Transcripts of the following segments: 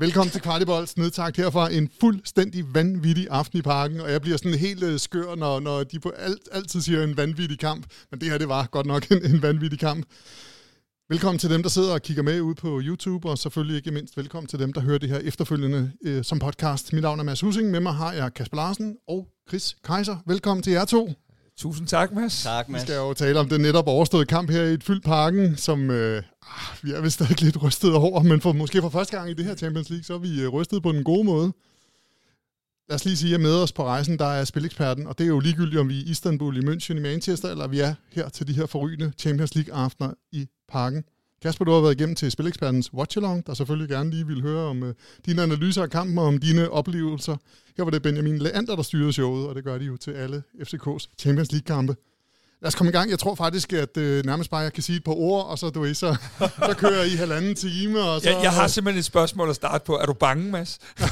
Jamen, velkommen til Kvartibolds nedtagt herfra. En fuldstændig vanvittig aften i parken, og jeg bliver sådan helt øh, skør, når, når de på alt, altid siger en vanvittig kamp. Men det her, det var godt nok en, en vanvittig kamp. Velkommen til dem, der sidder og kigger med ude på YouTube, og selvfølgelig ikke mindst velkommen til dem, der hører det her efterfølgende øh, som podcast. Mit navn er Mads Husing, med mig har jeg Kasper Larsen og Chris Kaiser. Velkommen til jer to. Tusind tak, Mads. Tak, Mads. Vi skal jo tale om den netop overståede kamp her i et fyldt parken, som øh, ah, vi er vist stadig lidt rystet over, men for, måske for første gang i det her Champions League, så er vi øh, rystet på den gode måde. Lad os lige sige, at med os på rejsen, der er spileksperten, og det er jo ligegyldigt, om vi er i Istanbul, i München, i Manchester, eller vi er her til de her forrygende Champions League-aftener i parken. Kasper, du har været igennem til Spilekspertens Watchalong, der selvfølgelig gerne lige vil høre om uh, dine analyser af kampen og om dine oplevelser. Her var det Benjamin Leander, der styrede showet, og det gør de jo til alle FCK's Champions League-kampe. Lad os komme i gang. Jeg tror faktisk, at uh, nærmest bare jeg kan sige et par ord, og så, du ved, så, så kører jeg i halvanden time. Og så, jeg, jeg har simpelthen et spørgsmål at starte på. Er du bange, Mads? jeg,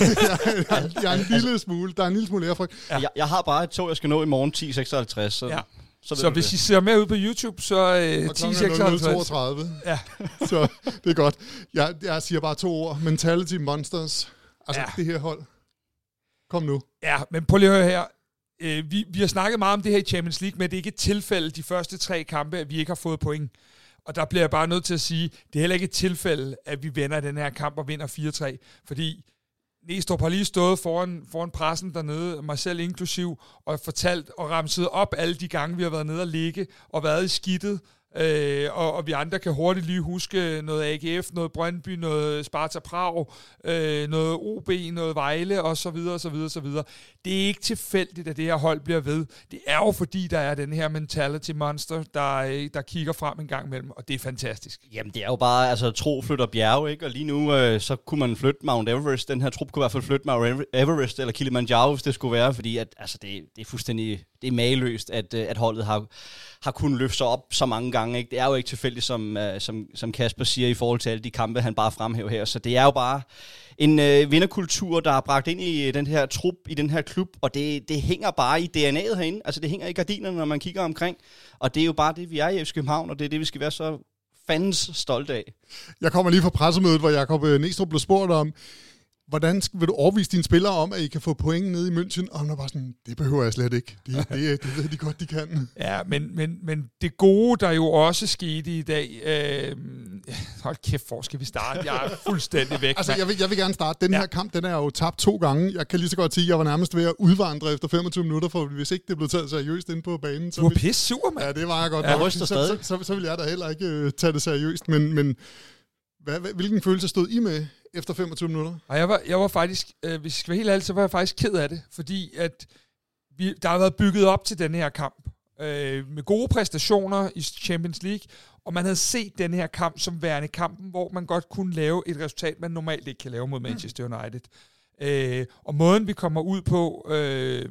jeg, jeg, er en lille smule. Der er en lille smule ærefrygt. Ja. Jeg, jeg har bare et tog, jeg skal nå i morgen 10.56, så... Ja. Så, så hvis I ser med ud på YouTube, så øh, 10.56. Ja. så det er godt. Jeg, jeg siger bare to ord. Mentality Monsters. Altså Ja. det her hold. Kom nu. Ja, men prøv lige at høre her. Øh, vi, vi har snakket meget om det her i Champions League, men det er ikke et tilfælde de første tre kampe, at vi ikke har fået point. Og der bliver jeg bare nødt til at sige, det er heller ikke et tilfælde, at vi vinder den her kamp og vinder 4-3. Fordi Næstrup har lige stået foran, foran pressen dernede, mig selv inklusiv, og fortalt og ramset op alle de gange, vi har været nede og ligge og været i skidtet. Øh, og, og vi andre kan hurtigt lige huske noget AGF, noget Brøndby, noget Sparta Prag, øh, noget OB, noget Vejle og så videre, og så videre, så videre. Det er ikke tilfældigt, at det her hold bliver ved. Det er jo fordi, der er den her mentality monster, der, øh, der kigger frem en gang imellem, og det er fantastisk. Jamen, det er jo bare, altså, tro flytter bjerge, ikke? Og lige nu, øh, så kunne man flytte Mount Everest. Den her trup kunne i hvert fald flytte Mount Everest eller Kilimanjaro, hvis det skulle være, fordi at, altså, det, det er fuldstændig det er mageløst, at, øh, at holdet har, har kunnet løfte sig op så mange gange. Ikke? Det er jo ikke tilfældigt, som, uh, som, som Kasper siger, i forhold til alle de kampe, han bare fremhæver her. Så det er jo bare en øh, vinderkultur, der er bragt ind i øh, den her trup, i den her klub, og det, det hænger bare i DNA'et herinde. Altså det hænger i gardinerne, når man kigger omkring. Og det er jo bare det, vi er i FC København, og det er det, vi skal være så fandens stolte af. Jeg kommer lige fra pressemødet, hvor Jakob Næstrup blev spurgt om, hvordan vil du overbevise dine spillere om, at I kan få point nede i München? Og han var bare sådan, det behøver jeg slet ikke. Det, det, det ved de godt, de kan. Ja, men, men, men det gode, der jo også skete i dag... Øh, hold kæft, hvor skal vi starte? Jeg er fuldstændig væk. altså, jeg vil, jeg vil gerne starte. Den ja. her kamp, den er jo tabt to gange. Jeg kan lige så godt sige, at jeg var nærmest ved at udvandre efter 25 minutter, for hvis ikke det blev taget seriøst ind på banen... Så du var vil, pisse sur, mand. Ja, det var jeg godt. Ja, nok. så, så, stadig. så, så, så vil jeg da heller ikke uh, tage det seriøst. Men, men hvad, hvilken følelse stod I med efter 25 minutter? Og jeg var, jeg var faktisk, øh, hvis jeg skal være helt ærlig, så var jeg faktisk ked af det, fordi at vi, der har været bygget op til den her kamp øh, med gode præstationer i Champions League, og man havde set den her kamp som værende kampen, hvor man godt kunne lave et resultat, man normalt ikke kan lave mod Manchester United. Øh, og måden vi kommer ud på, øh,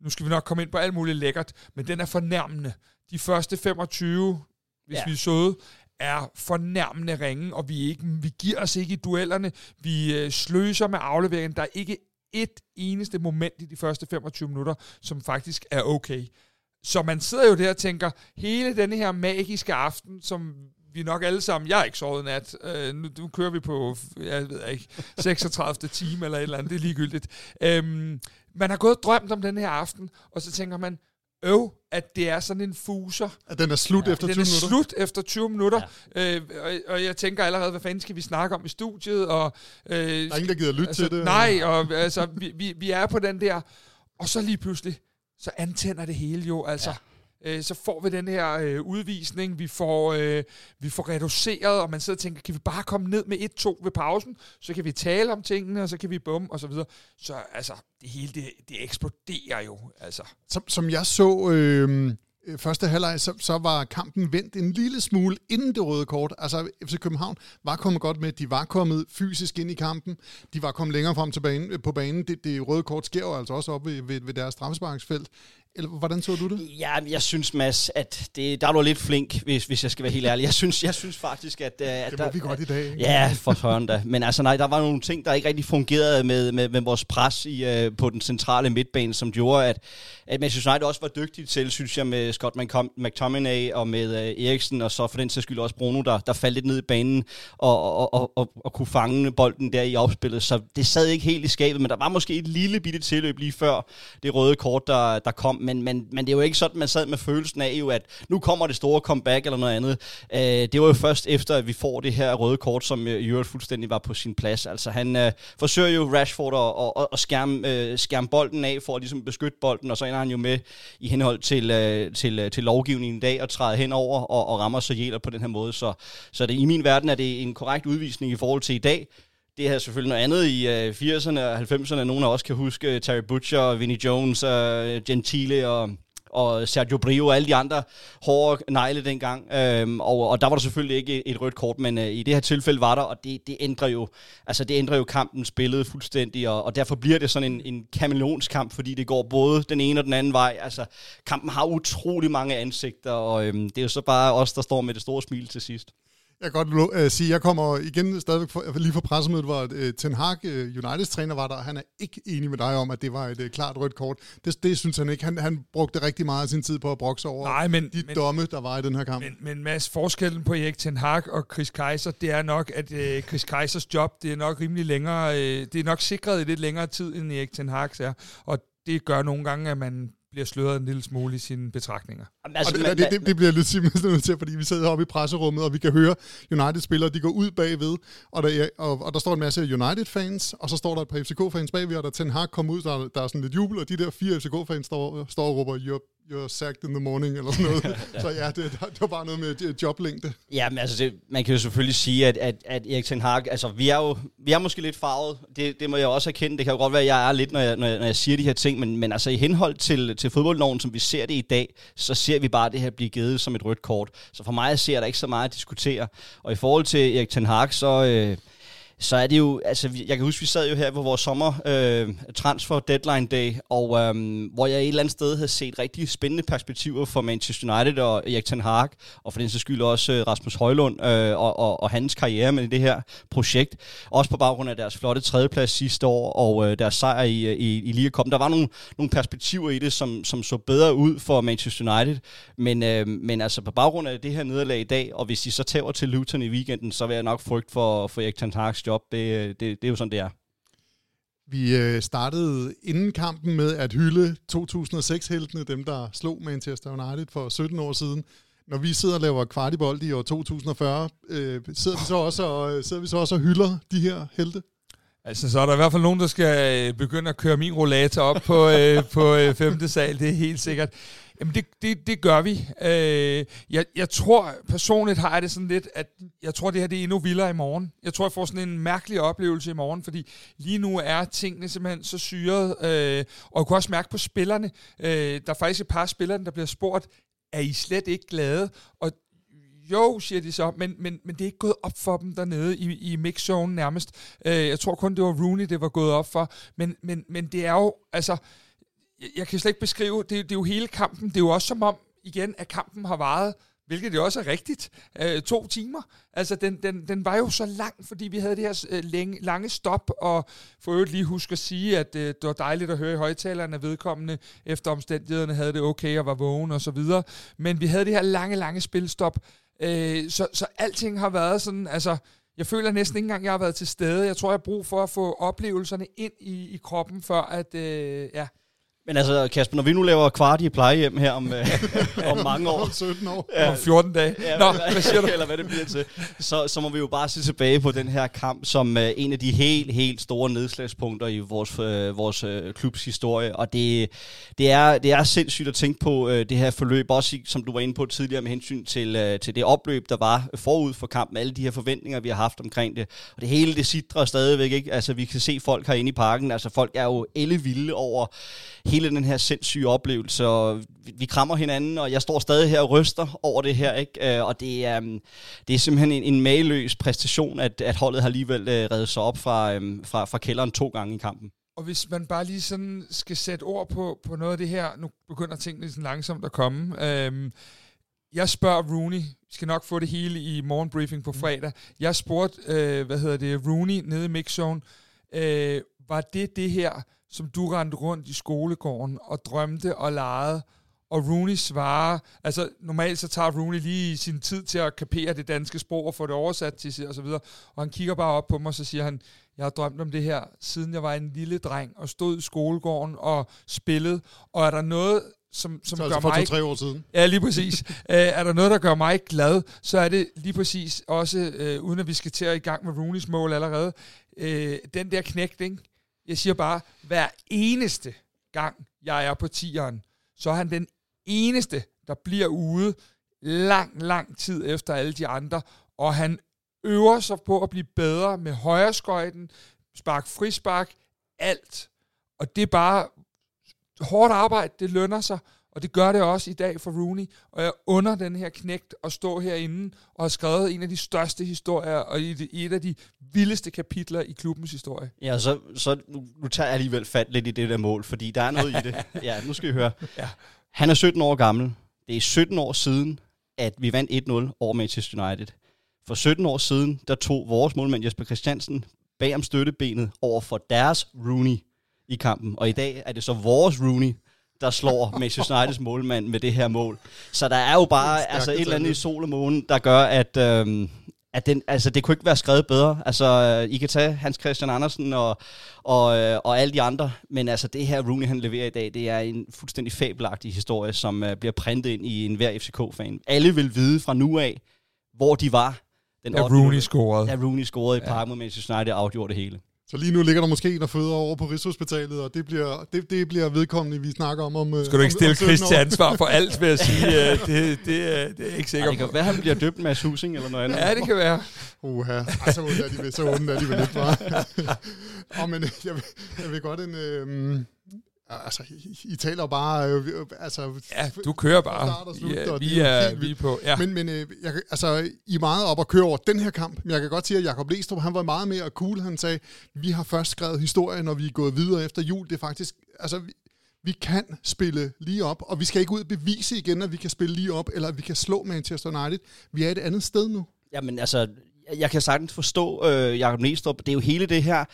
nu skal vi nok komme ind på alt muligt lækkert, men den er fornærmende. De første 25, hvis Ja. vi er søde, er fornærmende ringe, og vi, ikke, vi giver os ikke i duellerne. Vi øh, sløser med afleveringen. Der er ikke et eneste moment i de første 25 minutter, som faktisk er okay. Så man sidder jo der og tænker, hele denne her magiske aften, som vi nok alle sammen, jeg har ikke sovet nat, øh, nu, nu kører vi på, jeg ved ikke, 36. time eller et eller andet, det er ligegyldigt. Øhm, man har gået og drømt om den her aften, og så tænker man, øv, at det er sådan en fuser. At den er slut ja, efter 20 Den er minutter? slut efter 20 minutter, ja. øh, og, og jeg tænker allerede, hvad fanden skal vi snakke om i studiet? Og, øh, Der er ingen, der gider lytte altså, til det. Nej, og altså, vi, vi, vi er på den der, og så lige pludselig, så antænder det hele jo, altså. Ja. Øh, så får vi den her øh, udvisning, vi får, øh, vi får reduceret, og man sidder og tænker, kan vi bare komme ned med 1-2 ved pausen, så kan vi tale om tingene, og så kan vi bum, og så videre. Så altså, det hele, det, det eksploderer jo, altså. Som, som jeg så øh, øh, første halvleg, så, så var kampen vendt en lille smule inden det røde kort. Altså FC København var kommet godt med, de var kommet fysisk ind i kampen, de var kommet længere frem til banen, på banen. Det, det røde kort sker jo altså også op ved, ved, ved deres straffesparksfelt. Eller hvordan så du det? Ja, jeg synes, Mads, at det, der er du lidt flink, hvis, hvis jeg skal være helt ærlig. Jeg synes, jeg synes faktisk, at... Uh, det må der, vi godt i dag. Ikke? Ja, for søren da. Men altså nej, der var nogle ting, der ikke rigtig fungerede med, med, med vores pres i, uh, på den centrale midtbane, som gjorde, at, at Manchester United også var dygtige til, synes jeg, med Scott McTominay og med uh, Eriksen, og så for den sags skyld også Bruno, der, der faldt lidt ned i banen og, og, og, og, og kunne fange bolden der i opspillet. Så det sad ikke helt i skabet, men der var måske et lille bitte tilløb lige før det røde kort, der, der kom. Men, men, men det er jo ikke sådan, man sad med følelsen af, jo, at nu kommer det store comeback eller noget andet. Øh, det var jo først efter, at vi får det her røde kort, som øh, i øvrigt fuldstændig var på sin plads. Altså han øh, forsøger jo Rashford at, at, at skærme, øh, skærme bolden af for at ligesom beskytte bolden, og så ender han jo med i henhold til, øh, til, øh, til lovgivningen i dag og hen henover og, og rammer sig på den her måde. Så, så det, i min verden er det en korrekt udvisning i forhold til i dag. Det her selvfølgelig noget andet i øh, 80'erne og 90'erne. Nogle af os kan huske øh, Terry Butcher, Vinnie Jones, uh, Gentile og og Sergio Brio og alle de andre hårde negle dengang. Øhm, og, og der var der selvfølgelig ikke et rødt kort, men øh, i det her tilfælde var der, og det, det ændrer jo altså det ændrer jo kampen spillet fuldstændig, og, og derfor bliver det sådan en, en kameleonskamp, fordi det går både den ene og den anden vej. Altså kampen har utrolig mange ansigter, og øhm, det er jo så bare os, der står med det store smil til sidst. Jeg kan godt uh, sige, jeg kommer igen stadigvæk for, lige fra pressemødet, hvor uh, Ten Hag, uh, Uniteds træner, var der. Han er ikke enig med dig om, at det var et uh, klart rødt kort. Det, det synes han ikke. Han, han brugte rigtig meget af sin tid på at brokse over Nej, men, de men, domme, der var i den her kamp. Men, men Mads, forskellen på Erik Ten Hag og Chris Kaiser, det er nok, at uh, Chris Kaisers job, det er nok rimelig længere, uh, det er nok sikret i lidt længere tid, end Erik Ten Hag's er. Og det gør nogle gange, at man bliver sløret en lille smule i sine betragtninger. altså, og det, det, det, det bliver lidt simpelthen nødt til, fordi vi sidder oppe i presserummet, og vi kan høre United-spillere, de går ud bagved, og der, er, og, og der står en masse United-fans, og så står der et par FCK-fans bagved, og der Ten Hag kommer ud, der, der er sådan lidt jubel, og de der fire FCK-fans står, står og råber, you're you're sacked in the morning, eller sådan noget. ja. Så ja, det, det var bare noget med joblængde. Ja, men altså, det, man kan jo selvfølgelig sige, at, at, at Erik Ten Hag, altså vi er jo vi er måske lidt farvet, det, det må jeg også erkende, det kan jo godt være, at jeg er lidt, når jeg, når jeg, når jeg siger de her ting, men, men altså i henhold til, til fodboldloven, som vi ser det i dag, så ser vi bare det her blive givet som et rødt kort. Så for mig ser der ikke så meget at diskutere. Og i forhold til Erik Ten Hag, så... Øh, så er det jo, altså jeg kan huske, vi sad jo her på vores sommer øh, transfer deadline day, og øh, hvor jeg et eller andet sted havde set rigtig spændende perspektiver for Manchester United og Erik Ten Hag, og for den så skyld også øh, Rasmus Højlund øh, og, og, og hans karriere med det her projekt. Også på baggrund af deres flotte tredjeplads sidste år, og øh, deres sejr i, øh, i, i Liga Cup. Der var nogle, nogle perspektiver i det, som, som så bedre ud for Manchester United, men, øh, men altså på baggrund af det her nederlag i dag, og hvis de så tager til Luton i weekenden, så vil jeg nok frygte for, for Erik Ten Hag's job. Det, det, det er jo sådan, det er. Vi øh, startede inden kampen med at hylde 2006-heltene, dem der slog Manchester United for 17 år siden. Når vi sidder og laver kvartibold i år 2040, øh, sidder, vi så også og, sidder vi så også og hylder de her helte? Altså, så er der i hvert fald nogen, der skal begynde at køre min rollator op på, øh, på øh, femte sal, det er helt sikkert. Jamen, det, det, det gør vi. Øh, jeg, jeg tror, personligt har jeg det sådan lidt, at jeg tror, det her det er endnu vildere i morgen. Jeg tror, jeg får sådan en mærkelig oplevelse i morgen, fordi lige nu er tingene simpelthen så syret, øh, og jeg kunne også mærke på spillerne, øh, der er faktisk et par spillere, der bliver spurgt, er I slet ikke glade? Og jo, siger de så, men, men, men det er ikke gået op for dem dernede i, i mixzone nærmest. Øh, jeg tror kun, det var Rooney, det var gået op for. Men, men, men det er jo, altså, jeg, jeg kan slet ikke beskrive, det, det er jo hele kampen, det er jo også som om, igen, at kampen har varet hvilket det også er rigtigt, øh, to timer. Altså, den, den, den var jo så lang, fordi vi havde det her øh, længe, lange stop, og for øvrigt lige huske at sige, at øh, det var dejligt at høre i højtalerne, at vedkommende efter omstændighederne havde det okay og var vågen og så videre. Men vi havde det her lange, lange spilstop, øh, så, så alting har været sådan, altså, jeg føler næsten ikke engang, at jeg har været til stede. Jeg tror, jeg har brug for at få oplevelserne ind i, i kroppen, før at, øh, ja, men altså, Kasper, når vi nu laver kvart i plejehjem her om, øh, om mange år... 17 år. Ja, om 14 dage. Ja, Nå, hvad siger du? Eller hvad det bliver til. Så, så må vi jo bare se tilbage på den her kamp som øh, en af de helt, helt store nedslagspunkter i vores, øh, vores øh, klubs historie. Og det, det, er, det er sindssygt at tænke på øh, det her forløb, også som du var inde på tidligere med hensyn til, øh, til det opløb, der var forud for kampen. Alle de her forventninger, vi har haft omkring det. Og det hele, det sidder stadigvæk. Ikke? Altså, vi kan se folk herinde i parken. Altså, folk er jo ellevilde over hele den her sindssyge oplevelse, og vi, vi krammer hinanden, og jeg står stadig her og ryster over det her, ikke? Øh, og det er, um, det er simpelthen en, en mageløs præstation, at, at holdet har alligevel uh, reddet sig op fra, um, fra, fra kælderen to gange i kampen. og hvis man bare lige sådan skal sætte ord på, på noget af det her, nu begynder tingene sådan langsomt at komme. Øhm, jeg spørger Rooney, vi skal nok få det hele i morgenbriefing på fredag. Jeg spurgte, øh, hvad hedder det, Rooney nede i mixzone, øh, var det det her, som du rendte rundt i skolegården og drømte og legede? Og Rooney svarer, altså normalt så tager Rooney lige sin tid til at kapere det danske sprog og få det oversat til sig og så videre. Og han kigger bare op på mig, og så siger han, jeg har drømt om det her, siden jeg var en lille dreng og stod i skolegården og spillede. Og er der noget, som, som Så gør altså for mig... to-tre år siden. Ja, lige præcis. Æ, er der noget, der gør mig glad, så er det lige præcis også, øh, uden at vi skal til at i gang med Rooneys mål allerede, øh, den der knægt, ikke? Jeg siger bare, hver eneste gang, jeg er på tieren, så er han den eneste, der bliver ude lang, lang tid efter alle de andre, og han øver sig på at blive bedre med højreskøjten, spark frispark, alt. Og det er bare hårdt arbejde, det lønner sig, og det gør det også i dag for Rooney. Og jeg under den her knægt at stå herinde og have skrevet en af de største historier, og i et af de vildeste kapitler i klubbens historie. Ja, så, så nu, nu tager jeg alligevel fat lidt i det der mål, fordi der er noget i det. Ja, nu skal I høre. Ja. Han er 17 år gammel. Det er 17 år siden, at vi vandt 1-0 over Manchester United. For 17 år siden, der tog vores målmand Jesper Christiansen bag om støttebenet over for deres Rooney i kampen. Og i dag er det så vores Rooney, der slår Manchester Uniteds målmand med det her mål. Så der er jo bare Stærkt altså, et eller andet i sol og månen, der gør, at, øhm, at den, altså, det kunne ikke være skrevet bedre. Altså, øh, I kan tage Hans Christian Andersen og, og, øh, og alle de andre, men altså, det her Rooney, han leverer i dag, det er en fuldstændig fabelagtig historie, som øh, bliver printet ind i enhver FCK-fan. Alle vil vide fra nu af, hvor de var. Den Da ottende- Rooney scorede. Da Rooney scorede i Ja. park mod Manchester United og afgjorde det hele. Så lige nu ligger der måske en og føder over på Rigshospitalet, og det bliver, det, det bliver vedkommende, vi snakker om. om Skal du ikke stille om 17 Chris til ansvar for alt, vil jeg sige. Øh, Det, det, det er ikke Ej, sikker det kan være, han bliver døbt med Husing eller noget andet. Ja, det kan være. Uha, Ej, så ondt er de vel, så ondt er de vel ikke, var. oh, men jeg vil, jeg vil godt en... Øh, altså, I, I taler jo bare... Øh, altså, Ja, du kører bare. og slut, Ja, og det vi, er er, vi er på. Ja. Men, men øh, jeg, altså, I er meget op at køre over den her kamp, men jeg kan godt sige, at Jakob Lestrup, han var meget mere cool. Han sagde, vi har først skrevet historie, når vi er gået videre efter jul. Det er faktisk, altså, vi, vi kan spille lige op, og vi skal ikke ud og bevise igen, at vi kan spille lige op, eller at vi kan slå Manchester United. Vi er et andet sted nu. Jamen altså, jeg- jeg kan sagtens forstå øh, Jakob Næstrup. Det er jo hele det her,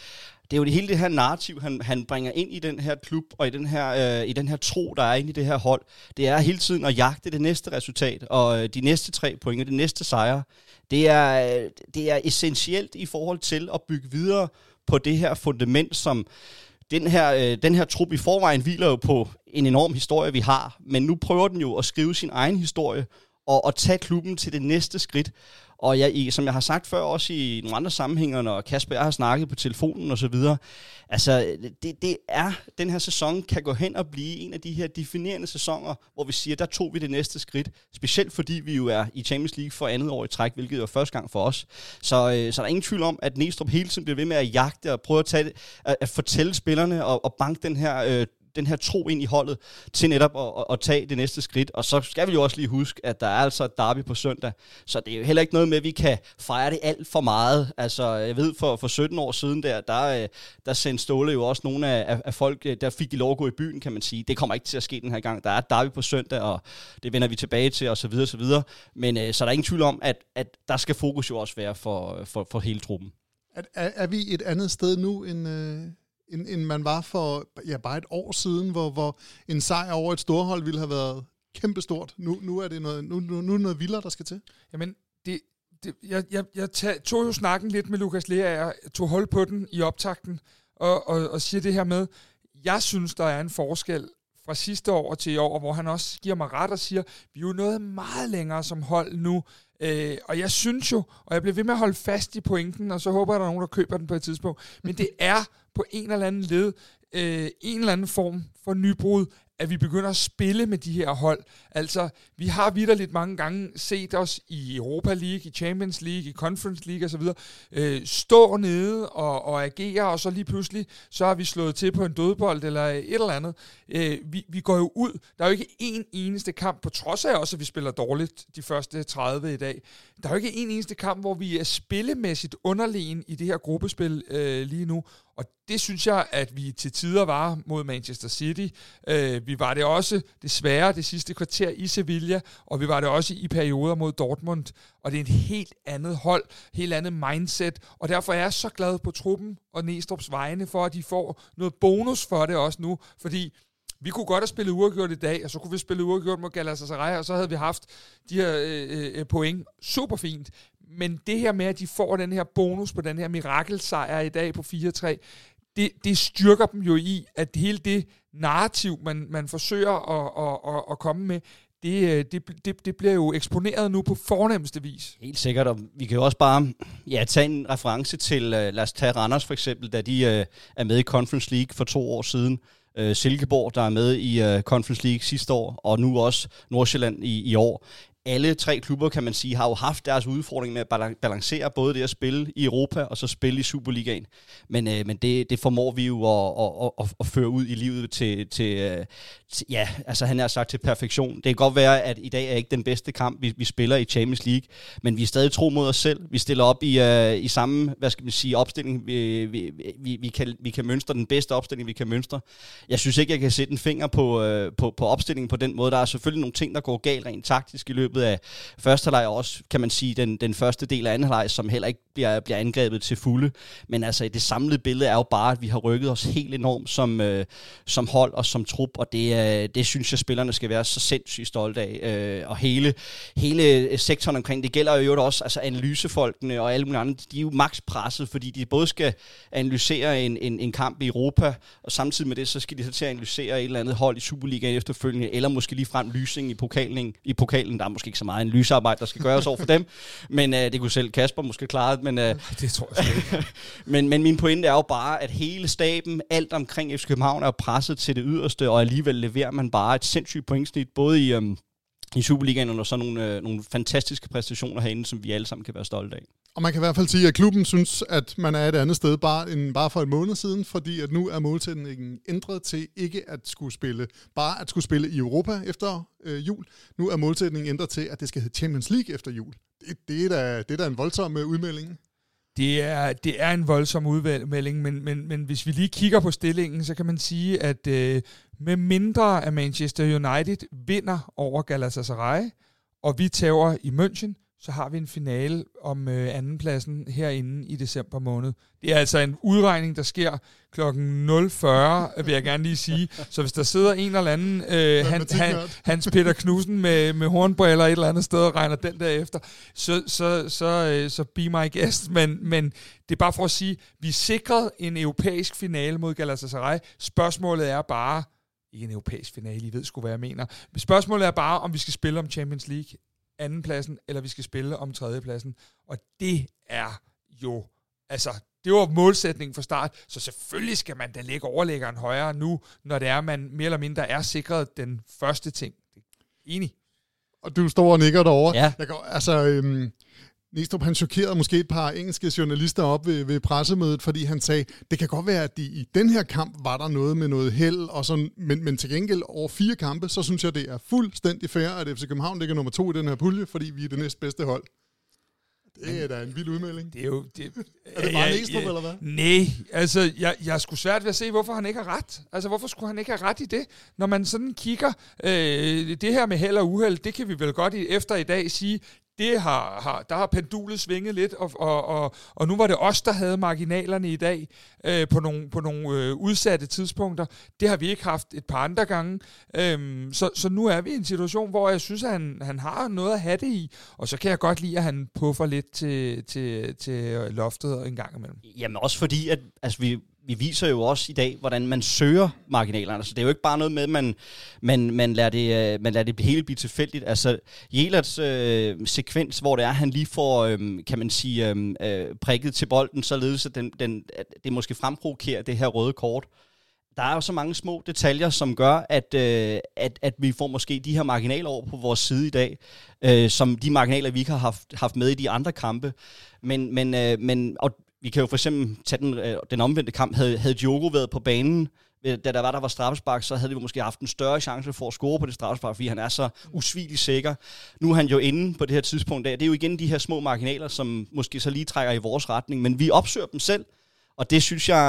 det er jo det hele det her narrativ, han, han bringer ind i den her klub, og i den her, øh, i den her tro, der er inde i det her hold. Det er hele tiden at jagte det næste resultat, og øh, de næste tre point, og det næste sejre. Det er, øh, det er essentielt i forhold til at bygge videre på det her fundament, som den her, øh, den her trup i forvejen hviler jo på en enorm historie, vi har, men nu prøver den jo at skrive sin egen historie, og, og tage klubben til det næste skridt. Og jeg, i, som jeg har sagt før, også i nogle andre sammenhænger, når Kasper og jeg har snakket på telefonen og så videre, altså det, det er, den her sæson kan gå hen og blive en af de her definerende sæsoner, hvor vi siger, der tog vi det næste skridt. Specielt fordi vi jo er i Champions League for andet år i træk, hvilket var første gang for os. Så, øh, så der er ingen tvivl om, at Næstrup hele tiden bliver ved med at jagte og prøve at, tage at, at fortælle spillerne og, og banke den her øh, den her tro ind i holdet til netop at, at, at tage det næste skridt. Og så skal vi jo også lige huske, at der er altså et derby på søndag. Så det er jo heller ikke noget med, at vi kan fejre det alt for meget. Altså, jeg ved, for, for 17 år siden der, der, øh, der sendte Ståle jo også nogle af, af, af folk, øh, der fik de lov at gå i byen, kan man sige. Det kommer ikke til at ske den her gang. Der er et derby på søndag, og det vender vi tilbage til, og så videre, og så videre. Men øh, så er der ingen tvivl om, at, at der skal fokus jo også være for, øh, for, for hele truppen. Er, er, er vi et andet sted nu, end, øh, end, end man var for ja, bare et år siden, hvor, hvor en sejr over et storhold ville have været kæmpestort? Nu, nu er det noget, nu, nu, nu er det noget vildere, der skal til. Jamen, det, det, jeg, jeg, jeg tag, tog jo snakken lidt med Lukas Lea, jeg tog hold på den i optakten, og, og, og siger det her med, jeg synes, der er en forskel fra sidste år til i år, hvor han også giver mig ret og siger, vi er jo noget meget længere som hold nu, øh, og jeg synes jo, og jeg bliver ved med at holde fast i pointen, og så håber jeg, der er nogen, der køber den på et tidspunkt, men det er på en eller anden led, øh, en eller anden form for nybrud at vi begynder at spille med de her hold. Altså, vi har vidderligt mange gange set os i Europa League, i Champions League, i Conference League osv., øh, stå nede og, og agere, og så lige pludselig, så har vi slået til på en dødbold eller et eller andet. Øh, vi, vi går jo ud. Der er jo ikke én eneste kamp, på trods af også, at vi spiller dårligt de første 30 i dag. Der er jo ikke en eneste kamp, hvor vi er spillemæssigt underlegen i det her gruppespil øh, lige nu. Og det synes jeg, at vi til tider var mod Manchester City. Øh, vi var det også desværre det sidste kvarter i Sevilla, og vi var det også i perioder mod Dortmund. Og det er et helt andet hold, helt andet mindset, og derfor er jeg så glad på truppen og Næstrup's vegne for, at de får noget bonus for det også nu, fordi vi kunne godt have spillet uafgjort i dag, og så kunne vi spille uafgjort mod Galatasaray, og så havde vi haft de her øh, øh, øh point super fint. Men det her med, at de får den her bonus på den her mirakelsejr i dag på 4-3, det, det styrker dem jo i, at hele det narrativ, man, man forsøger at, at, at, at komme med, det, øh, det, det, det bliver jo eksponeret nu på fornemmeste vis. Helt sikkert, og vi kan jo også bare ja, tage en reference til, uh, lad os tage Randers for eksempel, da de uh, er med i Conference League for to år siden. Uh, Silkeborg, der er med i øh, Conference League sidste år, og nu også Nordsjælland i, i år alle tre klubber, kan man sige, har jo haft deres udfordring med at balancere både det at spille i Europa og så spille i Superligaen. Men, øh, men det, det formår vi jo at, at, at, at føre ud i livet til, til, øh, til, ja, altså han har sagt til perfektion. Det kan godt være, at i dag er ikke den bedste kamp, vi, vi spiller i Champions League, men vi er stadig tro mod os selv. Vi stiller op i, øh, i samme, hvad skal man sige, opstilling. Vi, vi, vi, vi, kan, vi kan mønstre den bedste opstilling, vi kan mønstre. Jeg synes ikke, jeg kan sætte en finger på, øh, på, på opstillingen på den måde. Der er selvfølgelig nogle ting, der går galt rent taktisk i løbet løbet af første halvleg, og også, kan man sige, den, den første del af anden halvleg, som heller ikke bliver, bliver angrebet til fulde. Men altså, det samlede billede er jo bare, at vi har rykket os helt enormt som, øh, som hold og som trup, og det, øh, det synes jeg, spillerne skal være så sindssygt stolte af. Øh, og hele, hele sektoren omkring, det gælder jo også altså analysefolkene og alle mulige andre, de er jo maks presset, fordi de både skal analysere en, en, en kamp i Europa, og samtidig med det, så skal de så til at analysere et eller andet hold i Superligaen efterfølgende, eller måske lige frem lysing i pokalen, i pokalen. Der er måske ikke så meget en lysarbejde, der skal gøres over for dem, men øh, det kunne selv Kasper måske klare men, øh, det tror jeg ikke. men, men min pointe er jo bare, at hele staben, alt omkring FC København er presset til det yderste, og alligevel leverer man bare et sindssygt pointsnit, både i, øh, i Superligaen og så nogle, øh, nogle fantastiske præstationer herinde, som vi alle sammen kan være stolte af. Og man kan i hvert fald sige, at klubben synes, at man er et andet sted bare, end bare for en måned siden, fordi at nu er målsætningen ændret til ikke at skulle spille, bare at skulle spille i Europa efter øh, jul. Nu er målsætningen ændret til, at det skal hedde Champions League efter jul. Det, det, er, da, det er da en voldsom øh, udmelding. Det er, det er en voldsom udmelding, men, men, men hvis vi lige kigger på stillingen, så kan man sige, at øh, med mindre at Manchester United vinder over Galatasaray, og vi tager i München, så har vi en finale om øh, andenpladsen herinde i december måned. Det er altså en udregning, der sker klokken 0.40, vil jeg gerne lige sige. Så hvis der sidder en eller anden øh, han, han, Hans Peter Knudsen med, med hornbriller et eller andet sted og regner den der efter, så, så, så, øh, så be my guest. Men, men det er bare for at sige, vi sikrede en europæisk finale mod Galatasaray. Spørgsmålet er bare, ikke en europæisk finale, I ved sgu, hvad jeg mener. Spørgsmålet er bare, om vi skal spille om Champions League andenpladsen, eller vi skal spille om tredjepladsen. Og det er jo, altså, det var målsætningen fra start, så selvfølgelig skal man da lægge overlæggeren højere nu, når det er, man mere eller mindre er sikret den første ting. Enig. Og du står og nikker derovre. Ja. Jeg går, altså, øhm, Næstrup, han chokerede måske et par engelske journalister op ved, ved pressemødet, fordi han sagde, det kan godt være, at de, i den her kamp var der noget med noget held, og sådan, men, men til gengæld over fire kampe, så synes jeg, det er fuldstændig fair, at FC København ligger nummer to i den her pulje, fordi vi er det næstbedste hold. Det er da en vild udmelding. Det er jo... Det, er det bare ja, Næstrup, ja, eller hvad? Nej, altså, jeg, jeg er sgu svært ved at se, hvorfor han ikke har ret. Altså, hvorfor skulle han ikke have ret i det? Når man sådan kigger, øh, det her med held og uheld, det kan vi vel godt i, efter i dag sige, det har, har, der har pendulet svinget lidt, og, og, og, og nu var det os, der havde marginalerne i dag øh, på nogle, på nogle øh, udsatte tidspunkter. Det har vi ikke haft et par andre gange. Øhm, så, så nu er vi i en situation, hvor jeg synes, at han, han har noget at have det i, og så kan jeg godt lide, at han puffer lidt til, til, til loftet en gang imellem. Jamen også fordi, at altså, vi, vi viser jo også i dag, hvordan man søger marginalerne. Så det er jo ikke bare noget med, at man, man, man, lader, det, øh, man lader det hele blive tilfældigt. Altså, Jelerts øh, sekvens, hvor det er, han lige får, øh, kan man sige, øhm, øh, prikket til bolden, således at den, den, at det måske fremprovokerer det her røde kort, der er jo så mange små detaljer, som gør, at, øh, at, at vi får måske de her marginaler over på vores side i dag, øh, som de marginaler, vi ikke har haft, haft med i de andre kampe. Men, men, øh, men og vi kan jo for eksempel tage den, øh, den omvendte kamp. Havde, havde Diogo været på banen, øh, da der var, der var straffespark, så havde vi måske haft en større chance for at score på det straffespark, fordi han er så usvigelig sikker. Nu er han jo inde på det her tidspunkt. Det er jo igen de her små marginaler, som måske så lige trækker i vores retning, men vi opsøger dem selv, og det synes jeg,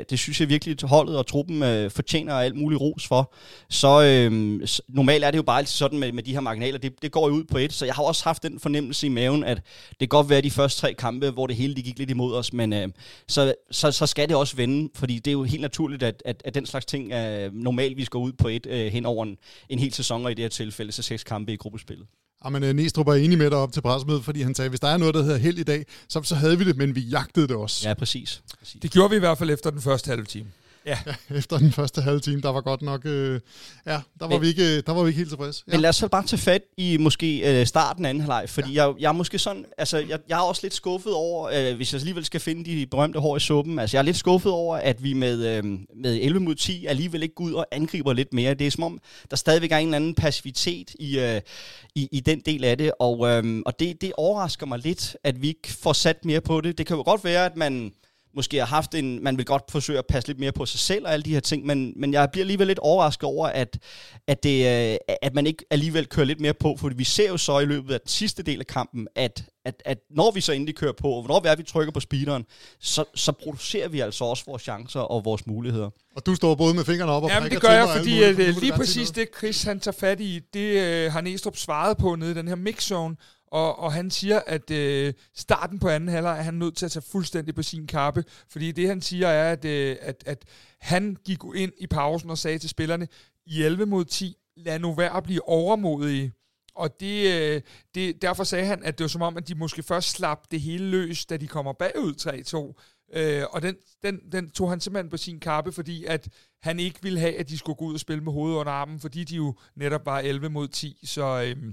øh, det synes jeg virkelig, at holdet og truppen øh, fortjener alt muligt ros for. Så øh, normalt er det jo bare altid sådan med, med de her marginaler, det, det går jo ud på et, så jeg har også haft den fornemmelse i maven, at det kan godt være de første tre kampe, hvor det hele de gik lidt imod os, men øh, så, så, så skal det også vende, fordi det er jo helt naturligt, at, at, at den slags ting øh, normalt vi går ud på et øh, hen over en, en hel sæson, og i det her tilfælde så seks kampe i gruppespillet. Jamen, øh, Næstrup er enig med dig op til pressemødet, fordi han sagde, at hvis der er noget, der hedder held i dag, så, så havde vi det, men vi jagtede det også. Ja, præcis. præcis. Det gjorde vi i hvert fald efter den første halve time. Ja. ja. Efter den første halve time, der var godt nok... Øh, ja, der var, men, vi ikke, der var vi ikke helt tilfredse. Ja. Men lad os så bare tage fat i måske øh, starten af anden halvleg, fordi ja. jeg, jeg er måske sådan... Altså, jeg, jeg er også lidt skuffet over, øh, hvis jeg alligevel skal finde de berømte hår i suppen, altså jeg er lidt skuffet over, at vi med, øh, med 11 mod 10 alligevel ikke går ud og angriber lidt mere. Det er som om, der stadigvæk er en eller anden passivitet i, øh, i, i den del af det, og, øh, og det, det overrasker mig lidt, at vi ikke får sat mere på det. Det kan jo godt være, at man måske har haft en, man vil godt forsøge at passe lidt mere på sig selv og alle de her ting, men, men jeg bliver alligevel lidt overrasket over, at, at, det, øh, at man ikke alligevel kører lidt mere på, for vi ser jo så i løbet af den sidste del af kampen, at, at, at når vi så endelig kører på, og hvornår vi er, vi trykker på speederen, så, så producerer vi altså også vores chancer og vores muligheder. Og du står både med fingrene op og Jamen det gør jeg, fordi at, øh, lige præcis det, Chris han tager fat i, det øh, har Næstrup svaret på nede i den her mixzone, og, og han siger, at øh, starten på anden halvleg er han nødt til at tage fuldstændig på sin kappe, fordi det han siger er, at, øh, at, at han gik ind i pausen og sagde til spillerne, i 11 mod 10, lad nu være at blive overmodige. Og det, øh, det, derfor sagde han, at det var som om, at de måske først slap det hele løs, da de kommer bagud 3-2. Øh, og den, den, den tog han simpelthen på sin kappe, fordi at han ikke ville have, at de skulle gå ud og spille med hovedet under armen, fordi de jo netop var 11 mod 10. Så, øh,